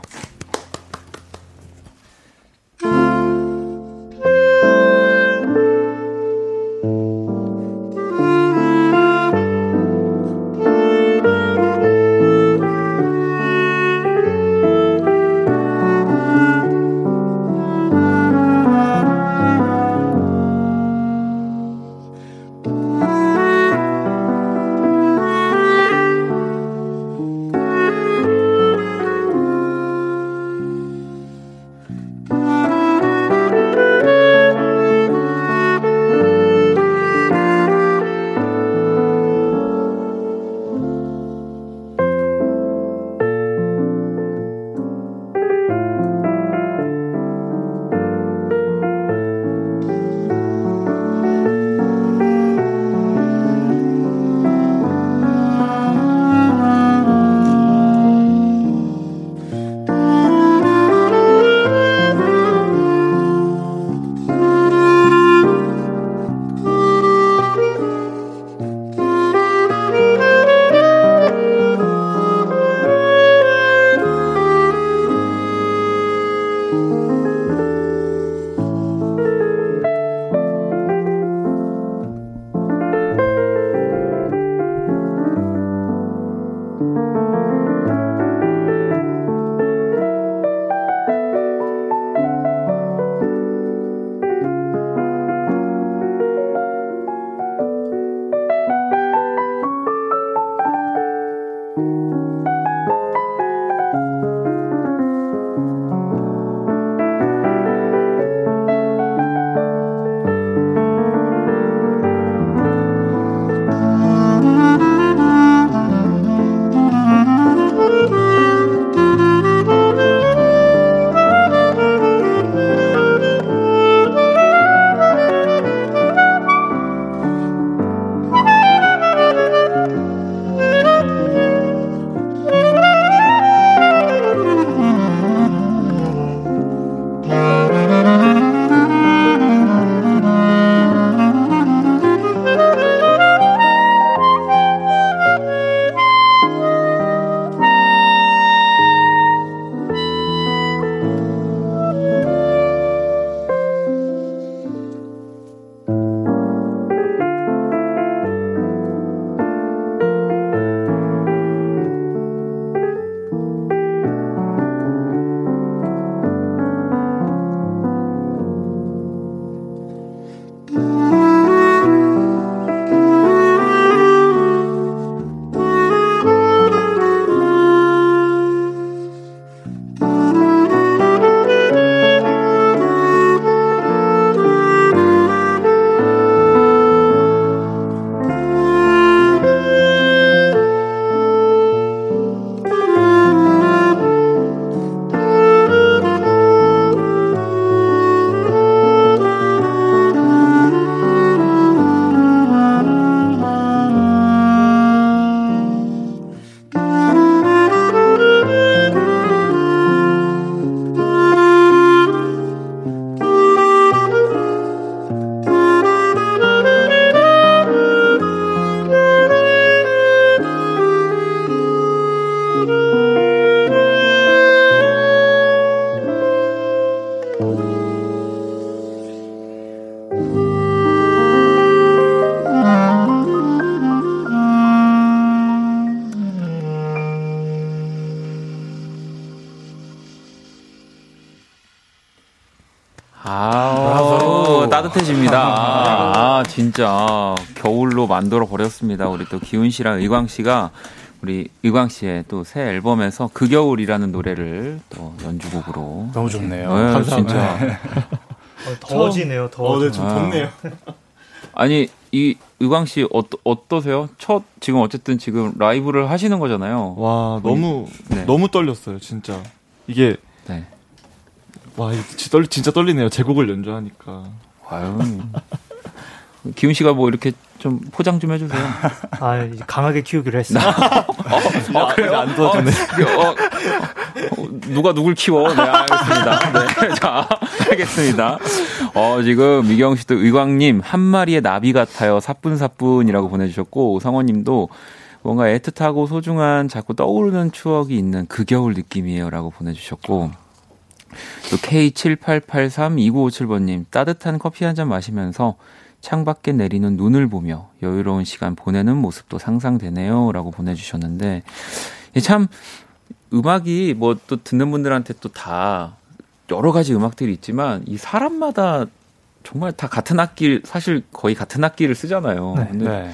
진짜. 겨울로 만들어 버렸습니다. 우리 또 기훈 씨랑 의광 씨가 우리 의광 씨의 또 새 앨범에서 그 겨울이라는 노래를 또 연주곡으로. 너무 좋네요. 네, 감사합니다. 진짜. 어, 더워지네요, 더워. 어, 네, 좀 덥네요. 아니, 이 의광 씨 어떠, 어떠세요? 첫 지금 어쨌든 지금 라이브를 하시는 거잖아요. 와, 너무 네. 너무 떨렸어요, 진짜. 이게 네. 와, 진짜, 떨, 진짜 떨리네요. 제 곡을 연주하니까. 아유. 기훈 씨가 뭐 이렇게 좀 포장 좀 해주세요. 아, 강하게 키우기로 했어 요. 어, 아, 그래요? 안 도와주네. 어, 어, 어, 누가 누굴 키워? 네, 알겠습니다. 네, 자, 알겠습니다. 어, 지금 미경 씨도 의광님, 한 마리의 나비 같아요. 사뿐사뿐이라고 보내주셨고, 성원님도 뭔가 애틋하고 소중한 자꾸 떠오르는 추억이 있는 그 겨울 느낌이에요. 라고 보내주셨고, 또 K78832957번님, 따뜻한 커피 한 잔 마시면서 창밖에 내리는 눈을 보며 여유로운 시간 보내는 모습도 상상되네요. 라고 보내주셨는데, 참, 음악이 뭐 또 듣는 분들한테 또 다 여러 가지 음악들이 있지만, 이 사람마다 정말 다 같은 악기, 사실 거의 같은 악기를 쓰잖아요. 네. 근데 네.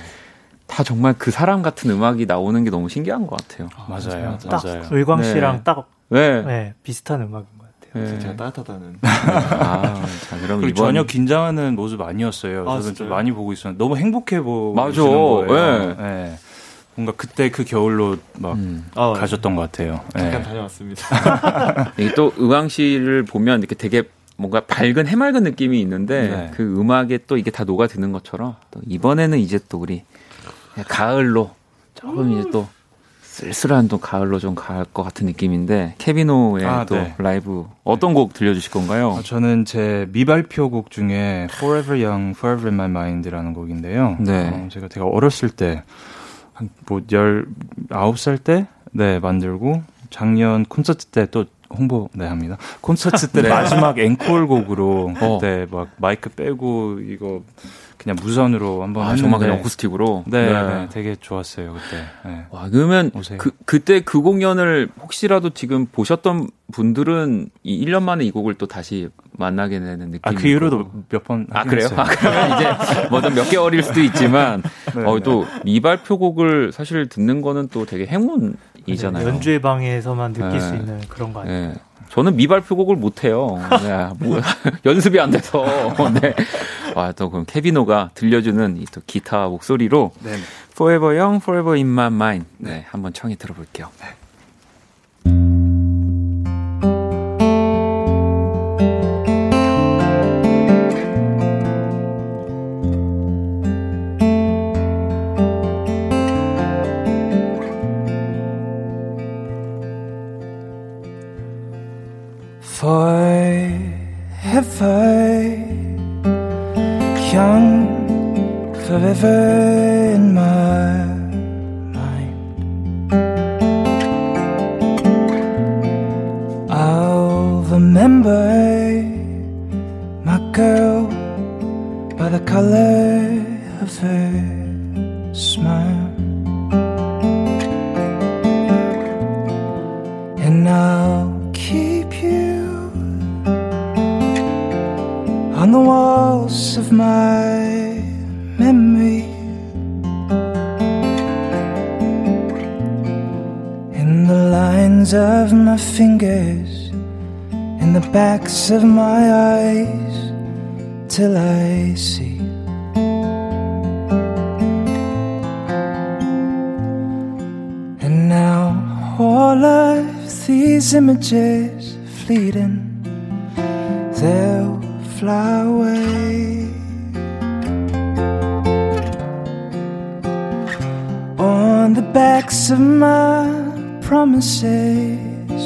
다 정말 그 사람 같은 음악이 나오는 게 너무 신기한 것 같아요. 아, 맞아요. 딱 맞아요. 의광 씨랑 네. 딱 네. 네. 비슷한 음악. 네. 제가 따뜻하다는. 아, 자, 그럼 이번... 전혀 긴장하는 모습 아니었어요. 아, 저는 좀 많이 보고 있었는데 너무 행복해 보이시는 거예요. 네. 네. 뭔가 그때 그 겨울로 막 음. 아, 가셨던 것 같아요. 잠깐 네. 다녀왔습니다. 또 의왕 씨를 보면 이렇게 되게 뭔가 밝은 해맑은 느낌이 있는데 네. 그 음악에 또 이게 다 녹아드는 것처럼 또 이번에는 이제 또 우리 가을로 조금 이제 또 쓸쓸한 또 가을로 좀 갈 것 같은 느낌인데 케비노의 아, 또 네. 라이브 어떤 곡 들려주실 건가요? 어, 저는 제 미발표 곡 중에 Forever Young, Forever in My Mind라는 곡인데요. 네. 어, 제가 되게 어렸을 때 한뭐 19살 때 네, 만들고 작년 콘서트 때 또 홍보 네 합니다. 콘서트 때 네. 마지막 앵콜 곡으로 어. 그때 막 마이크 빼고 이거 그냥 무선으로 한번 아, 정말 그냥 어쿠스틱으로 네, 네. 네, 되게 좋았어요 그때. 네. 와 그러면 오세요. 그 그때 그 공연을 혹시라도 지금 보셨던 분들은 이 1년 만에 이 곡을 또 다시 만나게 되는 느낌. 아그 이후로도 몇 번. 아 그래요? 아, 그러면 이제 뭐좀몇 개월일 수도 있지만 네, 어, 또 미발표곡을 사실 듣는 거는 또 되게 행운 이잖아요. 연주회 방에서만 느낄 수 있는 그런 거 아니에요? 저는 미발표곡을 못해요. 네, 뭐, 연습이 안 돼서. 네. 와, 또 그럼 케비노가 들려주는 이 또 기타 목소리로 네. Forever Young, Forever in My Mind. 네, 한번 청해 들어볼게요. 네. forever, young forever. Till I see. And now all of these images fleeting, they'll fly away. On the backs of my promises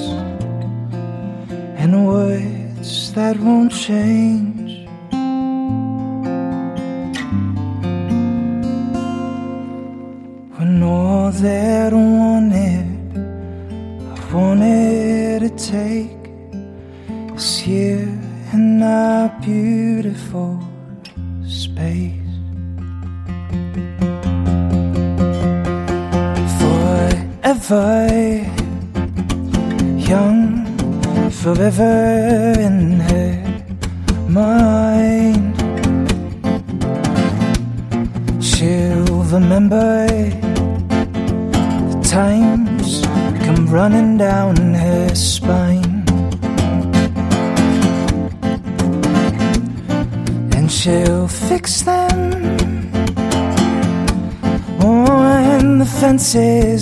and words that won't change. Take is here in our beautiful space. Forever young, forever in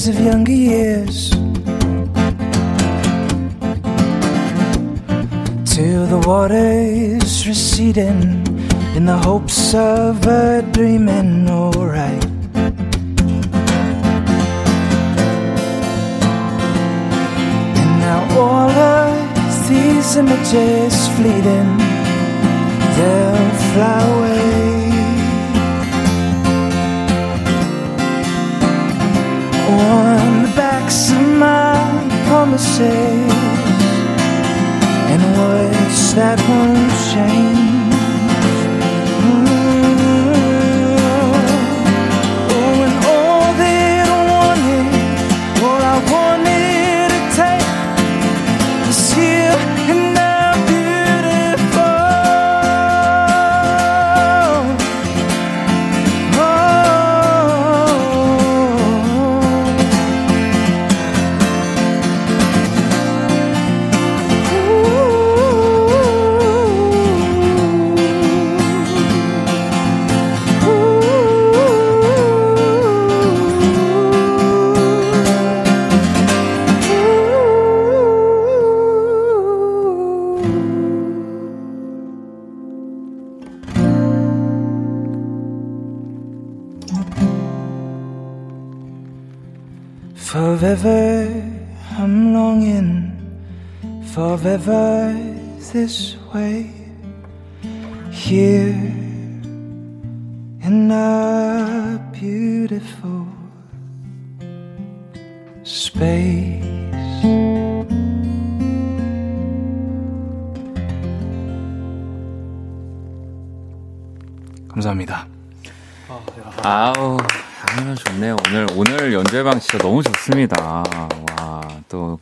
of younger years. Till the water's receding in the hopes of a dreaming alright. And now all of these images fleeting, they'll fly On the backs of my promises and words that won't change. ever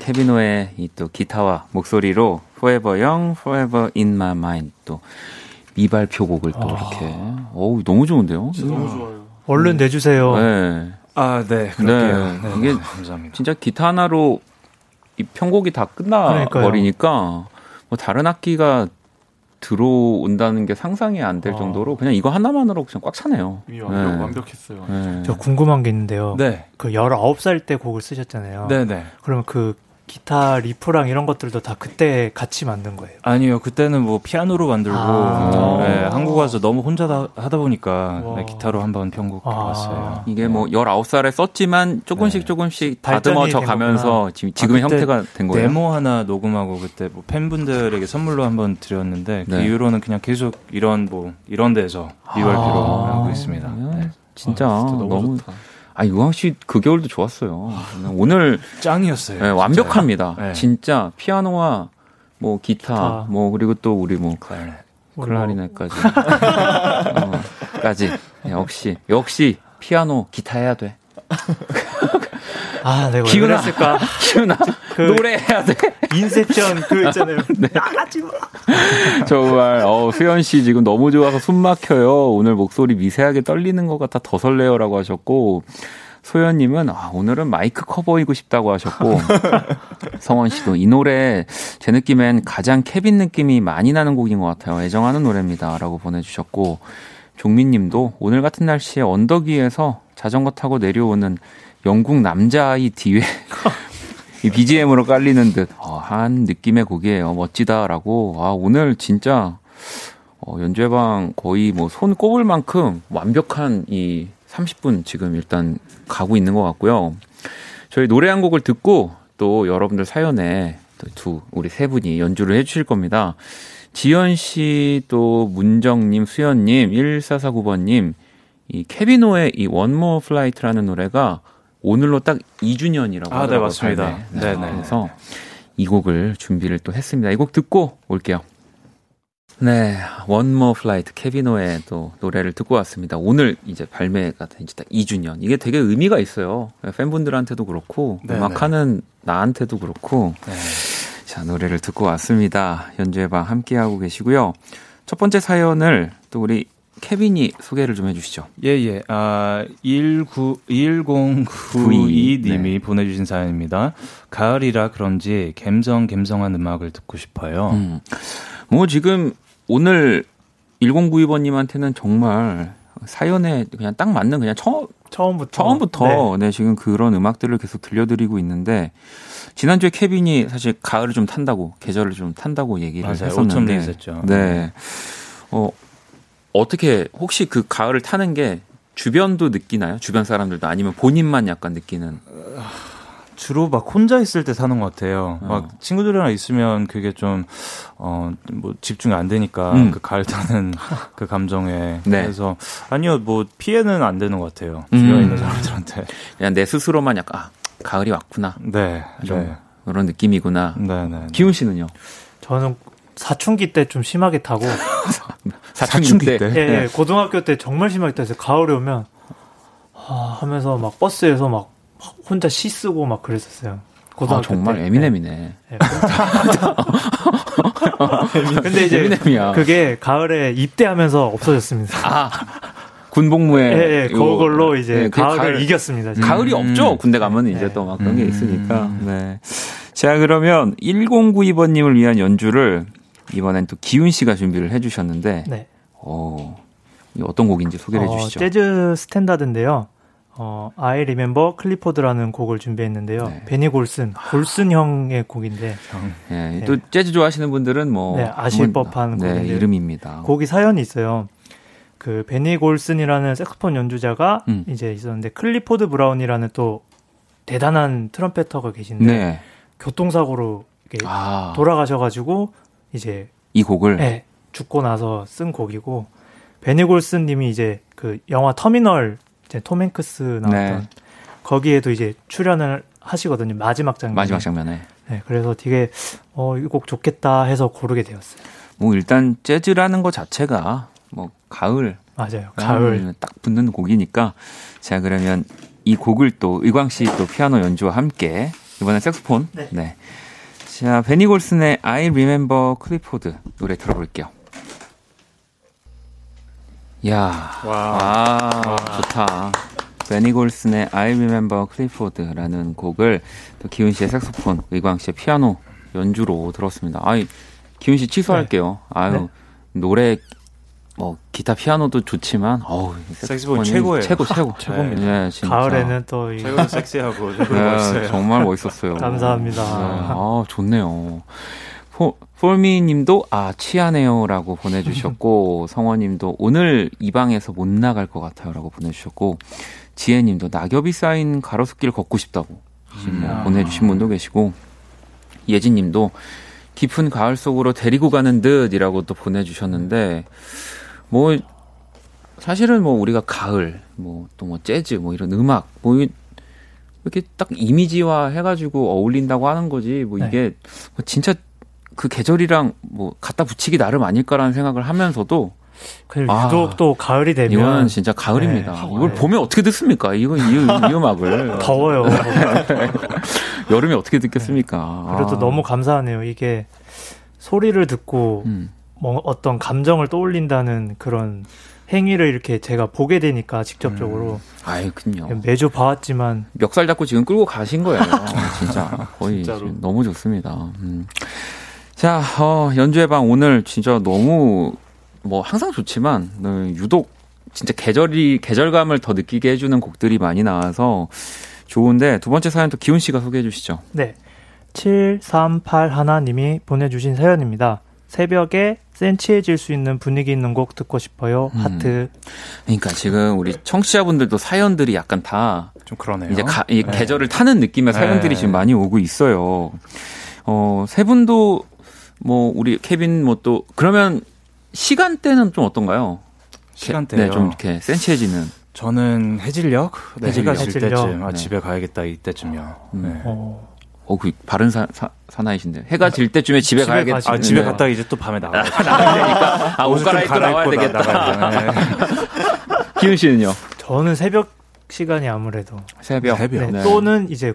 케비노의 이 또 기타와 목소리로 Forever Young, Forever in My Mind 또, 미발 표 곡을 또 아. 이렇게. 어우, 너무 좋은데요? 진짜 너무 좋아요. 얼른 내주세요. 네. 아, 네. 그럴게요. 네. 네. 이게 감사합니다. 진짜 기타 하나로 이 편곡이 다 끝나 버리니까 뭐 다른 악기가 들어온다는 게 상상이 안될 아. 정도로 그냥 이거 하나만으로 그냥 꽉 차네요. 완벽, 네. 완벽했어요. 네. 저 궁금한 게 있는데요. 네. 그 19살 때 곡을 쓰셨잖아요. 네네. 그러면 그 기타 리프랑 이런 것들도 다 그때 같이 만든 거예요? 아니요, 그때는 뭐 피아노로 만들고 아~ 네, 한국 와서 너무 혼자 다, 하다 보니까 네, 기타로 한번 편곡해봤어요. 아~ 이게 뭐 19살에 썼지만 조금씩 네. 조금씩 다듬어져 가면서 지금 지금 아, 형태가 된 거예요. 데모 하나 녹음하고 그때 뭐 팬분들에게 선물로 한번 드렸는데 그 네. 이후로는 그냥 계속 이런 뭐 이런 데서 리얼피로 아~ 하고 있습니다. 네. 진짜, 아, 진짜 너무, 너무 아, 유광 씨그 겨울도 좋았어요. 오늘 짱이었어요. 네, 완벽합니다. 네. 진짜 피아노와 뭐 기타, 기타, 뭐 그리고 또 우리 뭐 클라리넷, 클라리넷까지 어, 까지 역시 역시 피아노 기타 해야 돼. 아, 내가 기훈아, 기훈아, 그 노래해야 돼. 인셉션 그 있잖아요. 네. 나가지 마. 정말 어, 수현 씨 지금 너무 좋아서 숨 막혀요. 오늘 목소리 미세하게 떨리는 것 같아 더 설레요라고 하셨고 소연님은 아, 오늘은 마이크 커버이고 싶다고 하셨고 성원 씨도 이 노래 제 느낌엔 가장 케빈 느낌이 많이 나는 곡인 것 같아요. 애정하는 노래입니다라고 보내주셨고 종민님도 오늘 같은 날씨에 언덕 위에서 자전거 타고 내려오는 영국 남자아이 뒤에 이 BGM으로 깔리는 듯, 어, 한 느낌의 곡이에요. 멋지다라고. 아, 오늘 진짜, 어, 연주회방 거의 뭐 손 꼽을 만큼 완벽한 이 30분 지금 일단 가고 있는 것 같고요. 저희 노래 한 곡을 듣고 또 여러분들 사연에 두, 우리 세 분이 연주를 해 주실 겁니다. 지연 씨, 또 문정님, 수연님, 1449번님, 이 케비노의 이 One More Flight라는 노래가 오늘로 딱 2주년이라고 아, 네, 맞습니다. 네, 네. 그래서 이 곡을 준비를 또 했습니다. 이 곡 듣고 올게요. 네, One More Flight 케비노의 또 노래를 듣고 왔습니다. 오늘 이제 발매가 된지딱 2주년. 이게 되게 의미가 있어요. 팬분들한테도 그렇고 네 음악하는 나한테도 그렇고. 네. 자, 노래를 듣고 왔습니다. 연주회방 함께하고 계시고요. 첫 번째 사연을 또 우리 케빈이 소개를 좀 해주시죠. 예, 예. 아, 19, 1092님이 네. 보내주신 사연입니다. 가을이라 그런지 갬성, 갬성한 음악을 듣고 싶어요. 음. 뭐 지금 오늘 1092번님한테는 정말 사연에 그냥 딱 맞는 그냥 처음, 처음부터. 처음부터 네. 네, 지금 그런 음악들을 계속 들려드리고 있는데 지난주에 케빈이 사실 가을을 좀 탄다고 계절을 좀 탄다고 얘기를 맞아요. 했었는데 있었죠. 네. 어 어떻게 혹시 그 가을을 타는 게 주변도 느끼나요? 주변 사람들도 아니면 본인만 약간 느끼는? 주로 막 혼자 있을 때 사는 것 같아요. 어. 막 친구들이랑 있으면 그게 좀, 어, 뭐 집중이 안 되니까 음. 그 가을 타는 그 감정에. 네. 그래서 아니요, 뭐 피해는 안 되는 것 같아요. 주변에 음. 있는 사람들한테. 그냥 내 스스로만 약간, 아, 가을이 왔구나. 네. 좀 네. 그런 느낌이구나. 네, 네. 네. 기훈 씨는요? 저는 사춘기 때 좀 심하게 타고 사춘기, 사춘기 때, 때. 예, 예, 고등학교 때 정말 심하게 타서 가을이 오면 아, 하면서 막 버스에서 막 혼자 시 쓰고 막 그랬었어요. 고등학교 아, 정말 때. 에미넴이네. 네. 근데 이제 에미넴이야. 그게 가을에 입대하면서 없어졌습니다. 아. 군복무에 예, 예, 그걸로 이제 네, 가을을 가을, 이겼습니다. 지금. 가을이 음. 없죠. 군대 가면 이제 네. 또막 그런 게 음. 있으니까. 네. 자, 그러면 1092번님을 위한 연주를 이번엔 또 기훈 씨가 준비를 해주셨는데, 네. 어, 어떤 곡인지 소개를 어, 해주시죠. 재즈 스탠다드인데요. 어, I Remember Clifford라는 곡을 준비했는데요. 네. 베니 골슨, 골슨 형의 곡인데. 네, 네. 또 재즈 좋아하시는 분들은 뭐 네, 아실 법한 네, 곡인데 이름입니다. 곡이 사연이 있어요. 그 베니 골슨이라는 색소폰 연주자가 음. 이제 있었는데 클리포드 브라운이라는 또 대단한 trumpeter가 계신데 네. 교통사고로 아. 돌아가셔가지고 이제 이 곡을 네, 죽고 나서 쓴 곡이고 베니 골슨님이 이제 그 영화 터미널 이제 톰 행크스 나왔던 네. 거기에도 이제 출연을 하시거든요 마지막 장면 마지막 장면에 네 그래서 되게 어 이 곡 좋겠다 해서 고르게 되었어요. 뭐 일단 재즈라는 것 자체가 뭐 가을 맞아요 가을 딱 붙는 곡이니까 자 그러면 이 곡을 또 의광 씨 또 피아노 연주와 함께 이번엔 색소폰 네. 네. 자 베니 골슨의 I Remember Clifford 노래 들어볼게요. 야, 와, 아, 좋다. 베니 골슨의 I Remember Clifford라는 곡을 또 기훈 씨의 색소폰, 의광 씨의 피아노 연주로 들었습니다. 아이, 기훈 씨 취소할게요. 네. 아유, 네. 노래 뭐 기타 피아노도 좋지만 어우 색소폰 최고예요. 최고 최고 최고입니다. 네, 진짜. 가을에는 또 이... 최고 섹시하고 네. 정말 멋있었어요. 감사합니다. 네, 아 좋네요. 폴미님도 아 취하네요라고 보내주셨고 성원님도 오늘 이 방에서 못 나갈 것 같아요라고 보내주셨고 지혜님도 낙엽이 쌓인 가로수길 걷고 싶다고 음. 뭐 보내주신 분도 계시고 예진님도 깊은 가을 속으로 데리고 가는 듯이라고 또 보내주셨는데 뭐 사실은 뭐 우리가 가을 뭐 또뭐 뭐 재즈 뭐 이런 음악 뭐 이렇게 딱 이미지화 해가지고 어울린다고 하는 거지 뭐 네. 이게 뭐 진짜 그 계절이랑 뭐 갖다 붙이기 나름 아닐까라는 생각을 하면서도 그리고 아, 유독 또 가을이 되면 이건 진짜 가을입니다. 네, 이걸 봄에 어떻게 듣습니까? 이건 이, 이 음악을 더워요. 여름에 어떻게 듣겠습니까? 그래도 아. 너무 감사하네요. 이게 소리를 듣고 음. 뭐 어떤 감정을 떠올린다는 그런 행위를 이렇게 제가 보게 되니까 직접적으로. 음. 아이, 그요 매주 봐왔지만. 멱살 잡고 지금 끌고 가신 거예요. 진짜. 거의 너무 좋습니다. 음. 자, 어, 연주의 방 오늘 진짜 너무 뭐 항상 좋지만 네, 유독 진짜 계절이 계절감을 더 느끼게 해주는 곡들이 많이 나와서 좋은데 두 번째 사연 또 기훈 씨가 소개해 주시죠. 네. 738 하나님이 보내주신 사연입니다. 새벽에 센치해질 수 있는 분위기 있는 곡 듣고 싶어요. 음. 하트. 그러니까 지금 우리 청취자분들도 사연들이 약간 다 좀 그러네요. 이제 가, 이 네. 계절을 타는 느낌의 사연들이 네. 지금 많이 오고 있어요. 어, 세 분도 뭐 우리 케빈 뭐 또 그러면 시간대는 좀 어떤가요? 시간대요. 네, 좀 이렇게 센치해지는. 저는 해질녘, 네, 해질녘 질 때쯤 아, 네. 집에 가야겠다 이때쯤이요. 음. 네. 어. 어, 그 바른 사, 사, 사 나이신데 해가 질 때쯤에 집에, 집에 가야겠다. 아, 집에 네. 갔다가 이제 또 밤에 나가야 되니까. 아, 옷 갈아입고 나와야 되겠다. 네. 기훈 씨는요? 저는 새벽 시간이 아무래도 새벽. 새벽. 네, 또는 이제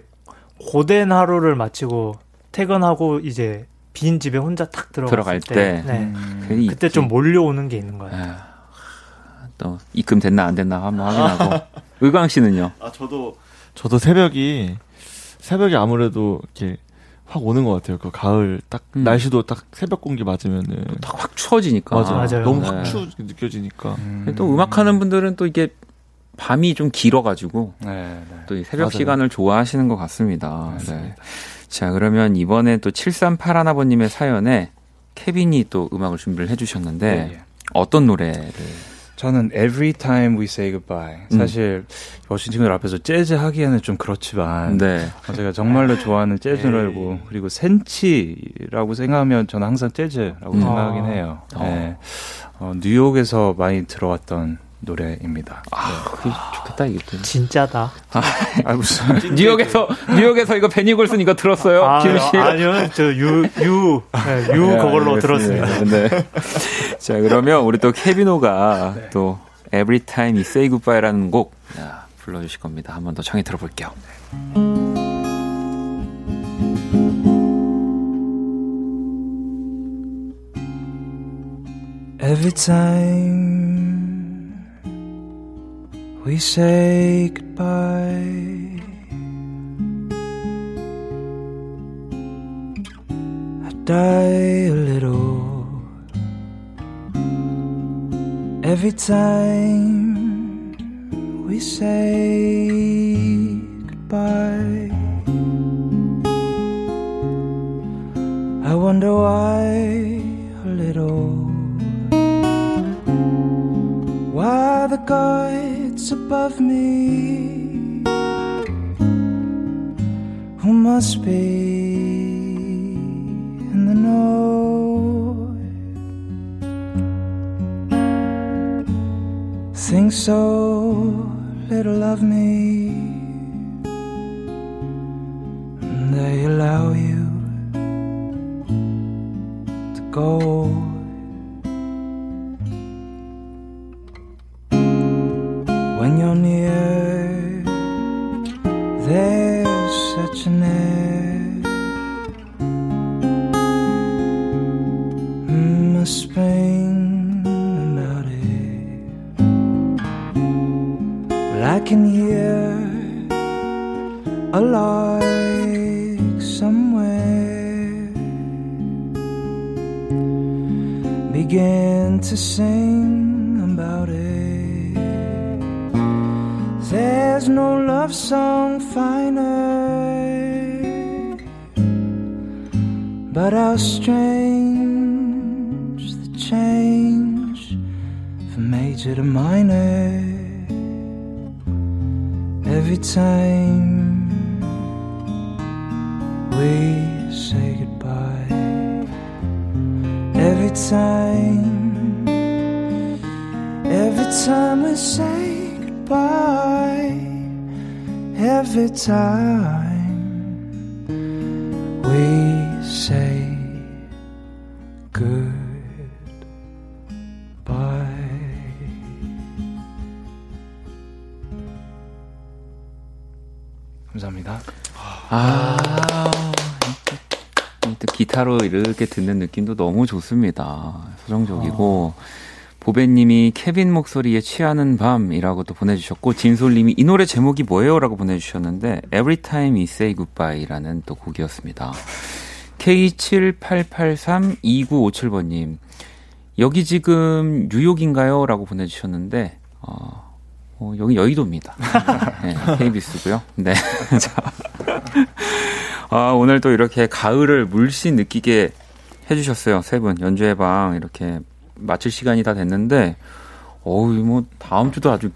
고된 하루를 마치고 퇴근하고 이제 빈 집에 혼자 탁 들어갈 때, 때. 네. 음. 그때 좀 몰려오는 게 있는 거예요. 아, 또 입금 됐나 안 됐나 한번 확인하고. 의광 씨는요? 아 저도 저도 새벽이 새벽이 아무래도 이렇게 확 오는 것 같아요. 그 가을 딱 음. 날씨도 딱 새벽 공기 맞으면은 딱 확 추워지니까 맞아 맞아요. 너무 확 네. 추워 느껴지니까. 음. 또 음악하는 분들은 또 이게 밤이 좀 길어가지고 네, 네. 또이 새벽 맞아요. 시간을 좋아하시는 것 같습니다. 네. 자 그러면 이번에 또 7381아버님의 사연에 케빈이 또 음악을 준비를 해주셨는데 네, 예. 어떤 노래를? 저는 Every Time We Say Goodbye. 음. 사실 멋진 친구들 앞에서 재즈 하기에는 좀 그렇지만 네. 제가 정말로 좋아하는 재즈 노래고 그리고 센치라고 생각하면 저는 항상 재즈라고 음. 생각하긴 해요. 어. 네. 어, 뉴욕에서 많이 들어왔던 노래입니다. 아, 네. 그게 좋겠다 이게 또. 진짜다. 아, 아 무슨 뉴욕에서 뉴욕에서 이거 베니 골슨 이거 들었어요? 아, 김 씨. 아니요, 저유유 유, 네, 유 네, 그걸로 들었습니다. 네. 자 그러면 우리 또 케비노가 네. 또 Every Time You Say Goodbye라는 곡 야, 불러주실 겁니다. 한번 더 청해 들어볼게요. Every time we say goodbye. I die a little every time we say goodbye. I wonder why a little. Why the guy above me who must be in the know. Think so little of me, and they allow you to go. 기타로 이렇게 듣는 느낌도 너무 좋습니다. 서정적이고. 아. 보배님이 케빈 목소리에 취하는 밤이라고 또 보내주셨고 진솔님이 이 노래 제목이 뭐예요?라고 보내주셨는데 Every Time We Say Goodbye라는 또 곡이었습니다. K78832957번님 여기 지금 뉴욕인가요?라고 보내주셨는데 어, 어, 여기 여의도입니다. 네, KBS고요. 네. 자, 아, 오늘 또 이렇게 가을을 물씬 느끼게 해주셨어요. 세 분 연주회 방 이렇게 마칠 시간이 다 됐는데 어우 뭐 다음 주도 아주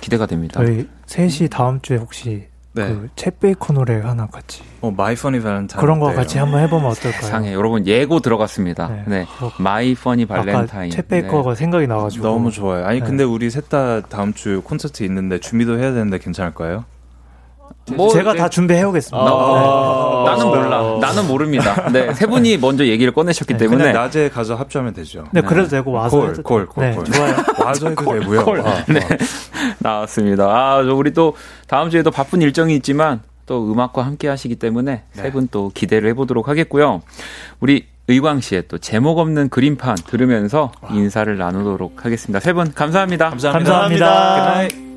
기대가 됩니다. 저희 셋이 다음 주에 혹시 네. 그 쳇 베이커 노래 하나 같이 어 My Funny Valentine 그런 거 같이 한번 해보면 어떨까요? 상해 여러분 예고 들어갔습니다. 네, My Funny Valentine 쳇 베이커가 네. 생각이 나가지고 너무 좋아요. 아니 네. 근데 우리 셋 다 다음 주 콘서트 있는데 준비도 해야 되는데 괜찮을까요? 뭐 제가 네. 다 준비해 오겠습니다. 아~ 네. 나는 몰라. 나는 모릅니다. 네, 세 분이 먼저 얘기를 꺼내셨기 네, 때문에 낮에 가서 합주하면 되죠. 네, 그래도 되고 와서 콜, 콜, 콜, 네, 콜. 좋아요. 와서 해도 되고요. 콜. 아, 네, 나왔습니다. 아, 우리 또 다음 주에도 바쁜 일정이 있지만 또 음악과 함께 하시기 때문에 네. 세분 또 기대를 해보도록 하겠고요. 우리 의광 씨의 또 제목 없는 그림판 들으면서 와. 인사를 나누도록 하겠습니다. 세 분 감사합니다. 감사합니다. 감사합니다.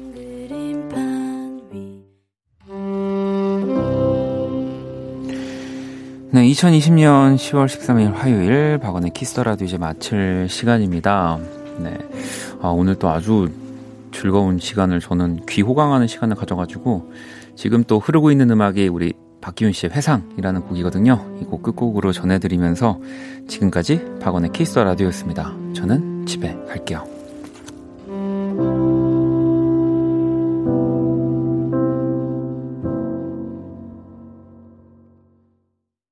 네, 2020년 10월 13일 화요일 박원의 Kiss the Radio 이제 마칠 시간입니다. 네. 아, 오늘 또 아주 즐거운 시간을 저는 귀 호강하는 시간을 가져가지고 지금 또 흐르고 있는 음악이 우리 박기훈 씨의 회상이라는 곡이거든요. 이 곡 끝곡으로 전해드리면서 지금까지 박원의 Kiss the Radio였습니다. 저는 집에 갈게요.